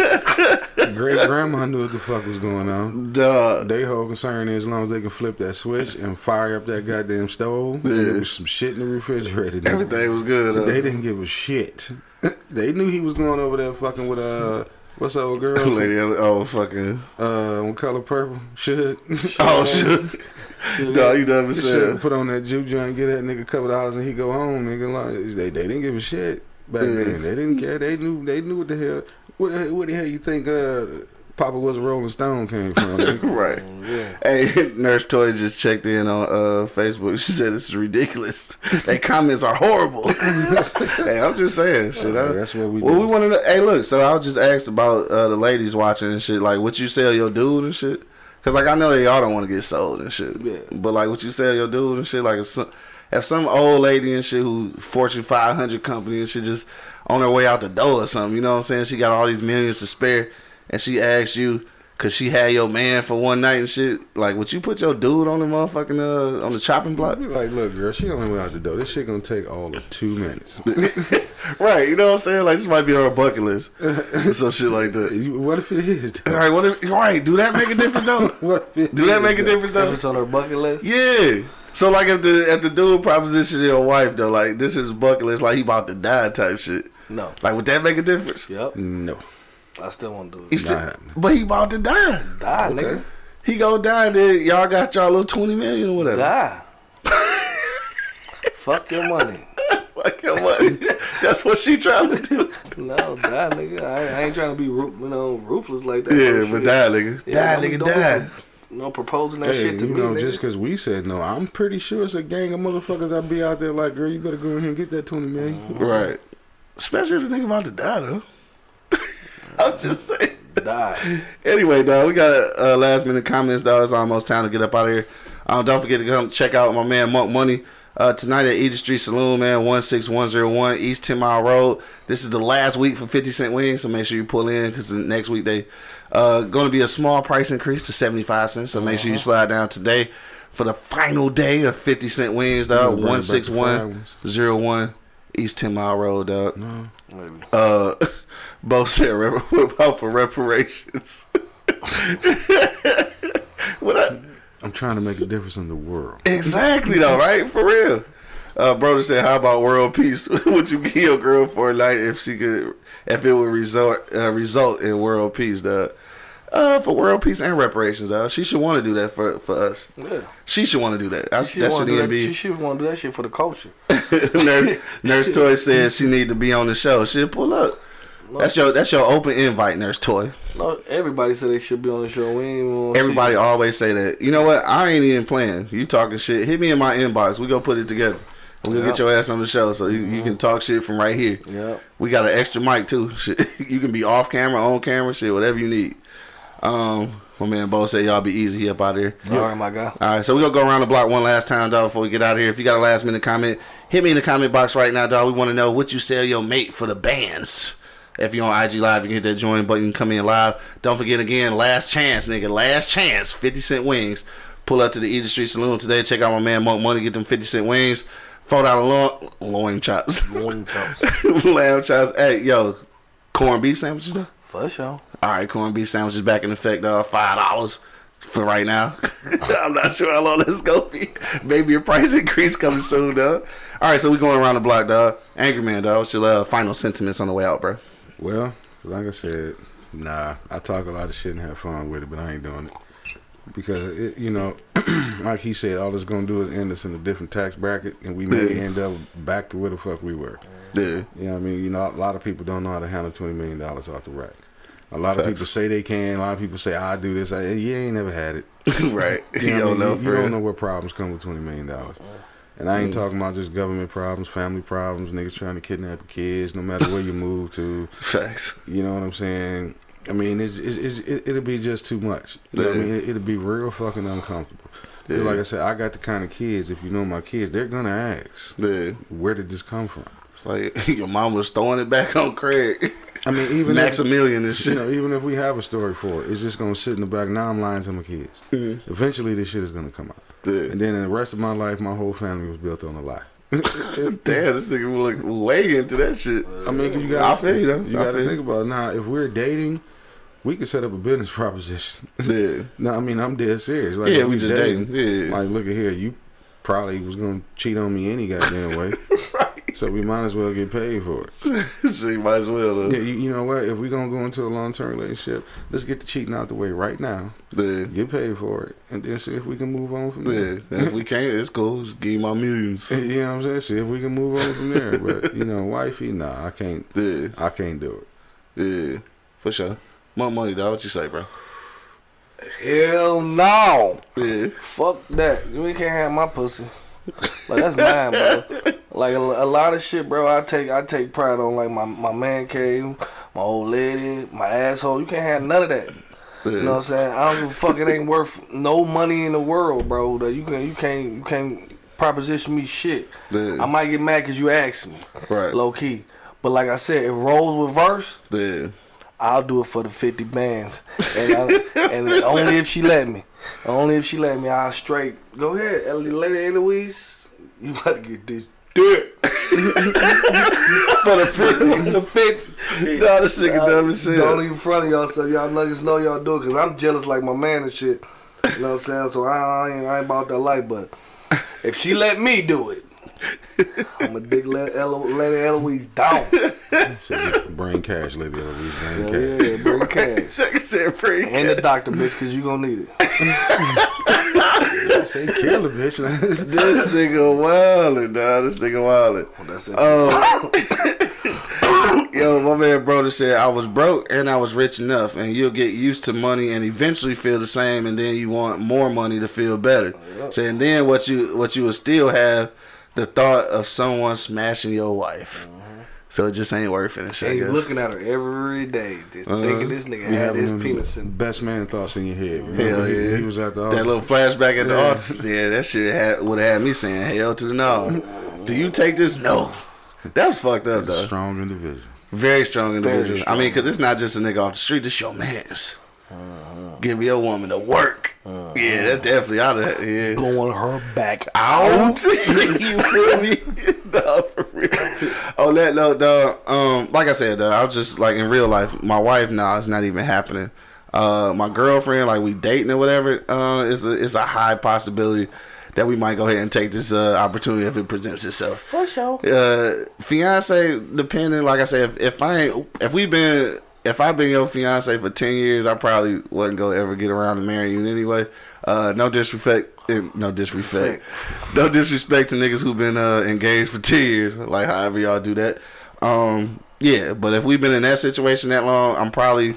Speaker 3: Great grandma knew what the fuck was going on.
Speaker 1: Dog.
Speaker 3: They whole concern is as long as they can flip that switch and fire up that goddamn stove,
Speaker 1: Yeah.
Speaker 3: there was some shit in the refrigerator. nigga.
Speaker 1: Everything was good. Huh?
Speaker 3: They didn't give a shit. they knew he was going over there fucking with uh what's that old girl?
Speaker 1: Lady, oh fucking.
Speaker 3: Uh, on color purple. Should.
Speaker 1: Oh shit. Dog, you done
Speaker 3: Should
Speaker 1: said.
Speaker 3: put on that juke joint, get that nigga a couple dollars, and he go home. Nigga, like they, they didn't give a shit back
Speaker 1: Yeah.
Speaker 3: then. They didn't care. They knew they knew what the hell. What the, what the hell you think? Uh, Papa was a Rolling Stone came from. nigga?
Speaker 1: Right.
Speaker 2: Yeah.
Speaker 1: Hey, Nurse Toy just checked in on uh, Facebook. She said this is ridiculous. They comments are horrible. hey, I'm just saying, shit. I,
Speaker 3: That's what we
Speaker 1: well,
Speaker 3: do.
Speaker 1: we want to. Hey, look. So I was just asked about uh, the ladies watching and shit. Like, would you sell your dude and shit? Cause like I know that y'all don't want to get sold and shit.
Speaker 2: Yeah.
Speaker 1: But like, what you sell your dude and shit? Like, if some if some old lady and shit who Fortune 500 company and shit just on her way out the door or something, you know what I'm saying? She got all these millions to spare, and she asks you. Cause she had your man for one night and shit. Like, would you put your dude on the motherfucking uh on the chopping
Speaker 3: I
Speaker 1: block?
Speaker 3: be like, look, girl, she only went out the door. This shit gonna take all of two minutes.
Speaker 1: Right, you know what I'm saying? Like, this might be on her bucket list, some shit like that.
Speaker 3: You- what if it is?
Speaker 1: All
Speaker 3: Though?
Speaker 1: right, what? If, right, do that make a difference though?
Speaker 3: What if it
Speaker 1: Do that
Speaker 3: is,
Speaker 1: make a difference though?
Speaker 2: It's on her bucket list.
Speaker 1: Yeah. So like if the if the dude proposition your wife though, like this is bucket list, like he about to die type shit.
Speaker 2: No.
Speaker 1: Like would that make a difference?
Speaker 2: Yep.
Speaker 3: No.
Speaker 2: I still want to do
Speaker 1: He
Speaker 2: it.
Speaker 1: still,
Speaker 3: happening.
Speaker 1: but he about to die.
Speaker 2: Die,
Speaker 3: Okay.
Speaker 2: nigga.
Speaker 1: He go die. Then y'all got y'all little twenty million or whatever.
Speaker 2: Die. Fuck your money.
Speaker 1: Fuck your money. That's what she trying to do.
Speaker 2: No, die, nigga. I, I ain't trying to be, you know, ruthless like that.
Speaker 1: Yeah,
Speaker 2: oh,
Speaker 1: but
Speaker 2: shit.
Speaker 1: die, nigga.
Speaker 2: Yeah,
Speaker 1: die, nigga, die.
Speaker 2: No proposing that
Speaker 3: Hey,
Speaker 2: shit to
Speaker 3: you
Speaker 2: me,
Speaker 3: know,
Speaker 2: nigga.
Speaker 3: just because we said no, I'm pretty sure it's a gang of motherfuckers that be out there like, girl, you better go in here and get that 20 million.
Speaker 1: Right. Especially if the nigga about to die though. I'm just saying.
Speaker 2: die.
Speaker 1: Anyway, dog, we got uh, last minute comments, dog. It's almost time to get up out of here. Um, don't forget to come check out my man Monk Money uh, tonight at Easy Street Saloon, man, one six one zero one East Ten Mile Road. This is the last week for Fifty Cent Wings, so make sure you pull in because next week they uh going to be a small price increase to seventy five cents. So make sure you slide down today for the final day of Fifty Cent Wings, dog.
Speaker 3: bring it back
Speaker 1: One six one zero one East Ten Mile Road, dog.
Speaker 2: Maybe.
Speaker 1: Uh, Bo said, "Rep- "What about for reparations?" what I,
Speaker 3: I'm trying to make a difference in the world.
Speaker 1: exactly though, right? For real. Uh, brother said, "How about world peace? would you kill your girl for a night if she could, if it would result uh, result in world peace, dog? Uh, for world peace and reparations, dog. She should want to do that for for us.
Speaker 2: Yeah.
Speaker 1: She should want to do that. I,
Speaker 2: She
Speaker 1: that should
Speaker 2: to do
Speaker 1: even
Speaker 2: that. She should want to do that shit for the culture.
Speaker 1: Nurse, Nurse Toy said she need to be on the show. She'll pull up. That's your that's your open invite, Nurse Toy.
Speaker 2: No, everybody said they should be on the show. We ain't even
Speaker 1: Everybody always say that. You know what? I ain't even playing. You talking shit. Hit me in my inbox. We gonna put it together. We'll
Speaker 2: Yep.
Speaker 1: get your ass on the show so you, you can talk shit from right here.
Speaker 2: Yep.
Speaker 1: We got an extra mic too. Shit. You can be off camera, on camera, shit, whatever you need. Um, my man Bo said y'all be easy he up out here.
Speaker 2: All right, my guy.
Speaker 1: All right, so we gonna go around the block one last time, dog, before we get out of here. If you got a last minute comment, hit me in the comment box right now, dog. We want to know what you sell your mate for the bands. If you're on IG Live, you can hit that join button, come in live. Don't forget again, last chance, nigga, last chance, 50 cent wings. Pull up to the Easy Street Saloon today. Check out my man Monk Money, get them 50 cent wings. Four dollar loin, loin chops.
Speaker 2: Morning chops.
Speaker 1: Lamb chops. Hey, yo, corned beef sandwiches, though?
Speaker 2: For sure.
Speaker 1: All right, corned beef sandwiches back in effect, dog. Five dollars for right now. I'm not sure how long this gonna be. Maybe a price increase coming soon, dog. All right, so we going around the block, dog. Angry man, dog. What's your uh, final sentiments on the way out, bro?
Speaker 3: Well, like I said, nah, I talk a lot of shit and have fun with it, but I ain't doing it because it, you know, like he said, all it's gonna do is end us in a different tax bracket, and we may
Speaker 1: Yeah.
Speaker 3: end up back to where the fuck we were.
Speaker 1: Yeah,
Speaker 3: You know what I mean? You know, a lot of people don't know how to handle twenty million dollars off the rack. A lot of people say they can. A lot of people say I do this. I, you ain't never had it.
Speaker 1: right.
Speaker 3: You,
Speaker 1: You don't
Speaker 3: I
Speaker 1: know?
Speaker 3: You, you don't know what problems come with twenty million dollars. And I ain't mm. talking about just government problems, family problems, niggas trying to kidnap kids, no matter where you move to.
Speaker 1: Facts.
Speaker 3: You know what I'm saying? I mean, it's, it's, it's, it, it'll be just too much. You know what I mean? It, it'll be real fucking uncomfortable.
Speaker 1: Yeah.
Speaker 3: like I said, I got the kind of kids. If you know my kids, they're gonna ask,
Speaker 1: Yeah.
Speaker 3: "Where did this come from?"
Speaker 1: It's like your mom was throwing it back on Craig.
Speaker 3: I mean, even if,
Speaker 1: Maximilian and
Speaker 3: you
Speaker 1: shit.
Speaker 3: know, even if we have a story for it, it's just gonna sit in the back. Now I'm lying to my kids. Mm-hmm. Eventually, this shit is gonna come out,
Speaker 1: Yeah.
Speaker 3: and then in the rest of my life, my whole family was built on a lie.
Speaker 1: Damn, this nigga was like way into that shit.
Speaker 3: I mean, you
Speaker 1: I
Speaker 3: got
Speaker 1: feel you, though.
Speaker 3: You
Speaker 1: I
Speaker 3: got to think about it. now. If we're dating, we could set up a business proposition.
Speaker 1: Yeah.
Speaker 3: no, I mean I'm dead serious. Like,
Speaker 1: Yeah,
Speaker 3: if
Speaker 1: we just dating. Yeah.
Speaker 3: Like, look at here, you probably was gonna cheat on me any goddamn way. So we might as well get paid for it.
Speaker 1: so you might as well, though.
Speaker 3: Yeah, you, you know what? If we're gonna go into a long term relationship, let's get the cheating out the way right now.
Speaker 1: Yeah.
Speaker 3: Get paid for it, and then see if we can move on from there.
Speaker 1: Yeah. If we can't, it's cool. Just give my millions.
Speaker 3: You know what I'm saying? See if we can move on from there. But you know, wifey, nah, I can't.
Speaker 1: Yeah.
Speaker 3: I can't do it.
Speaker 1: Yeah. For sure. More money, dog. What you say, bro?
Speaker 2: Hell no.
Speaker 1: Yeah.
Speaker 2: Fuck that. We can't have my pussy. Like that's mine, bro. Like a, a lot of shit, bro. I take I take pride on like my my man cave, my old lady, my asshole. You can't have none of that. You know what I'm saying? I don't give a fuck. It ain't worth no money in the world, bro. That you can you can't you can't proposition me shit.
Speaker 1: Yeah.
Speaker 2: I might get mad because you asked me,
Speaker 1: Right.
Speaker 2: low key. But like I said, it rolls with verse,
Speaker 1: Yeah.
Speaker 2: I'll do it for the 50 bands. And, I, and only if she let me. Only if she let me, I'll straight. Go ahead, Ellie, Lady Eloise. You about to get this dick.
Speaker 1: For the 50.
Speaker 2: the 50.
Speaker 1: No, this nigga dumb as hell.
Speaker 2: Don't even front of y'all y'all niggas know y'all do it. Because I'm jealous like my man and shit. You know what I'm saying? So I, I, ain't, I ain't about that life. But if she let me do it, I'm a dig Lady Elo- Lady Eloise down.
Speaker 3: So brain cash, Libby. Brain
Speaker 2: Yeah,
Speaker 3: cash.
Speaker 2: yeah, bring cash.
Speaker 1: Like I said, free.
Speaker 2: And the doctor, bitch, because you going to need it.
Speaker 3: Say kill the bitch.
Speaker 1: This nigga wildin', dog. This nigga wildin'.
Speaker 2: That's it.
Speaker 1: Um, yo, my man brother said I was broke and I was rich enough, and you'll get used to money and eventually feel the same, and then you want more money to feel better. So, and then what you what you will still have the thought of someone smashing your wife. Mm-hmm. So it just ain't worth it. and shit,
Speaker 2: And you
Speaker 1: guess.
Speaker 2: looking at her every day, just uh-huh. thinking this nigga
Speaker 3: We
Speaker 2: had his penis in.
Speaker 3: best man thoughts in your head. Remember
Speaker 1: Hell
Speaker 3: he-
Speaker 1: yeah.
Speaker 3: He was at the
Speaker 1: That little flashback at the
Speaker 3: Yeah.
Speaker 1: altar. Yeah, that shit had, would have had me saying hell to the no. Do you take this? No. That's fucked up, though.
Speaker 3: strong individual.
Speaker 1: Very strong individual.
Speaker 2: strong.
Speaker 1: I mean, because it's not just a nigga off the street. It's your man's. Give your woman to work. Yeah, that definitely out of yeah.
Speaker 2: Blowing her back
Speaker 1: Out. you feel me? no, for real. On that note, dog. Um, like I said, dog, I was just like in real life. My wife now it's not even happening. Uh, my girlfriend, like we dating or whatever. Uh, it's a it's a high possibility that we might go ahead and take this uh, opportunity if it presents itself.
Speaker 2: For sure.
Speaker 1: Uh, fiance, depending, like I said, if, if I ain't, if we've been, if I've been your fiance for ten years, I probably wasn't gonna ever get around to marrying you anyway. Uh, no disrespect, no disrespect, no disrespect to niggas who've been uh, engaged for ten years, like however y'all do that. Um, yeah, but if we've been in that situation that long, I'm probably,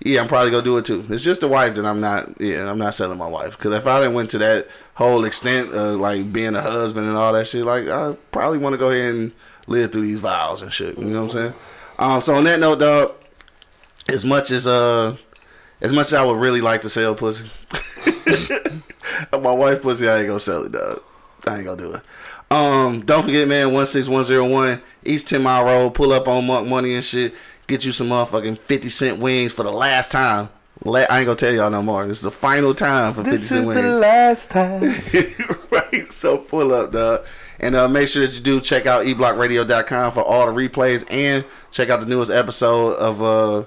Speaker 1: yeah, I'm probably gonna do it too. It's just the wife that I'm not, yeah, I'm not selling my wife because if I didn't went to that whole extent of like being a husband and all that shit, like I probably want to go ahead and live through these vows and shit. You know what I'm saying? Um, so on that note, dog, as much as uh, as much as I would really like to sell pussy, my wife pussy, I ain't gonna sell it, dog. I ain't gonna do it. Um, don't forget, man, one six one zero one East Ten Mile Road. Pull up on Monk Money and shit. Get you some motherfucking fifty cent wings for the last time. La- I ain't gonna tell y'all no more. This is the final time for fifty cent wings.
Speaker 2: This is the last time.
Speaker 1: right. So pull up, dog. And uh, make sure that you do check out eblockradio.com for all the replays and check out the newest episode of uh,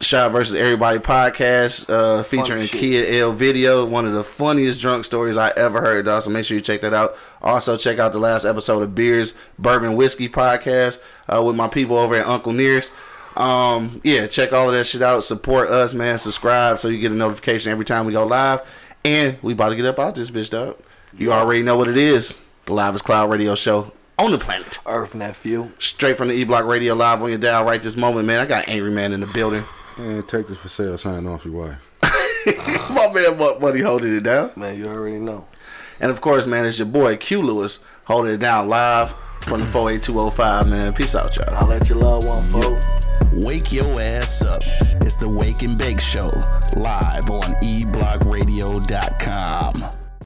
Speaker 1: Shot versus Everybody podcast uh, featuring. Kia L Video, one of the funniest drunk stories I ever heard, dog. So make sure you check that out. Also, check out the last episode of Beers, Bourbon, Whiskey podcast uh, with my people over at Uncle Nearest. Um, yeah, check all of that shit out. Support us, man. Subscribe so you get a notification every time we go live. And we about to get up out this bitch, dog. You already know what it is. The Livest Cloud Radio Show on the planet.
Speaker 2: Earth nephew.
Speaker 1: Straight from the E Block Radio live on your dial right this moment, man. I got Angry Man in the building.
Speaker 3: And take this for sale. Sign off your wife.
Speaker 1: My man, Monk Money holding it down.
Speaker 2: Man, you already know.
Speaker 1: And of course, man, it's your boy Q Lewis holding it down live from the 48205, man. Peace out, y'all.
Speaker 2: I'll let your love one, folks.
Speaker 4: Wake your ass up. It's the Wake and Bake Show, live on eblockradio.com.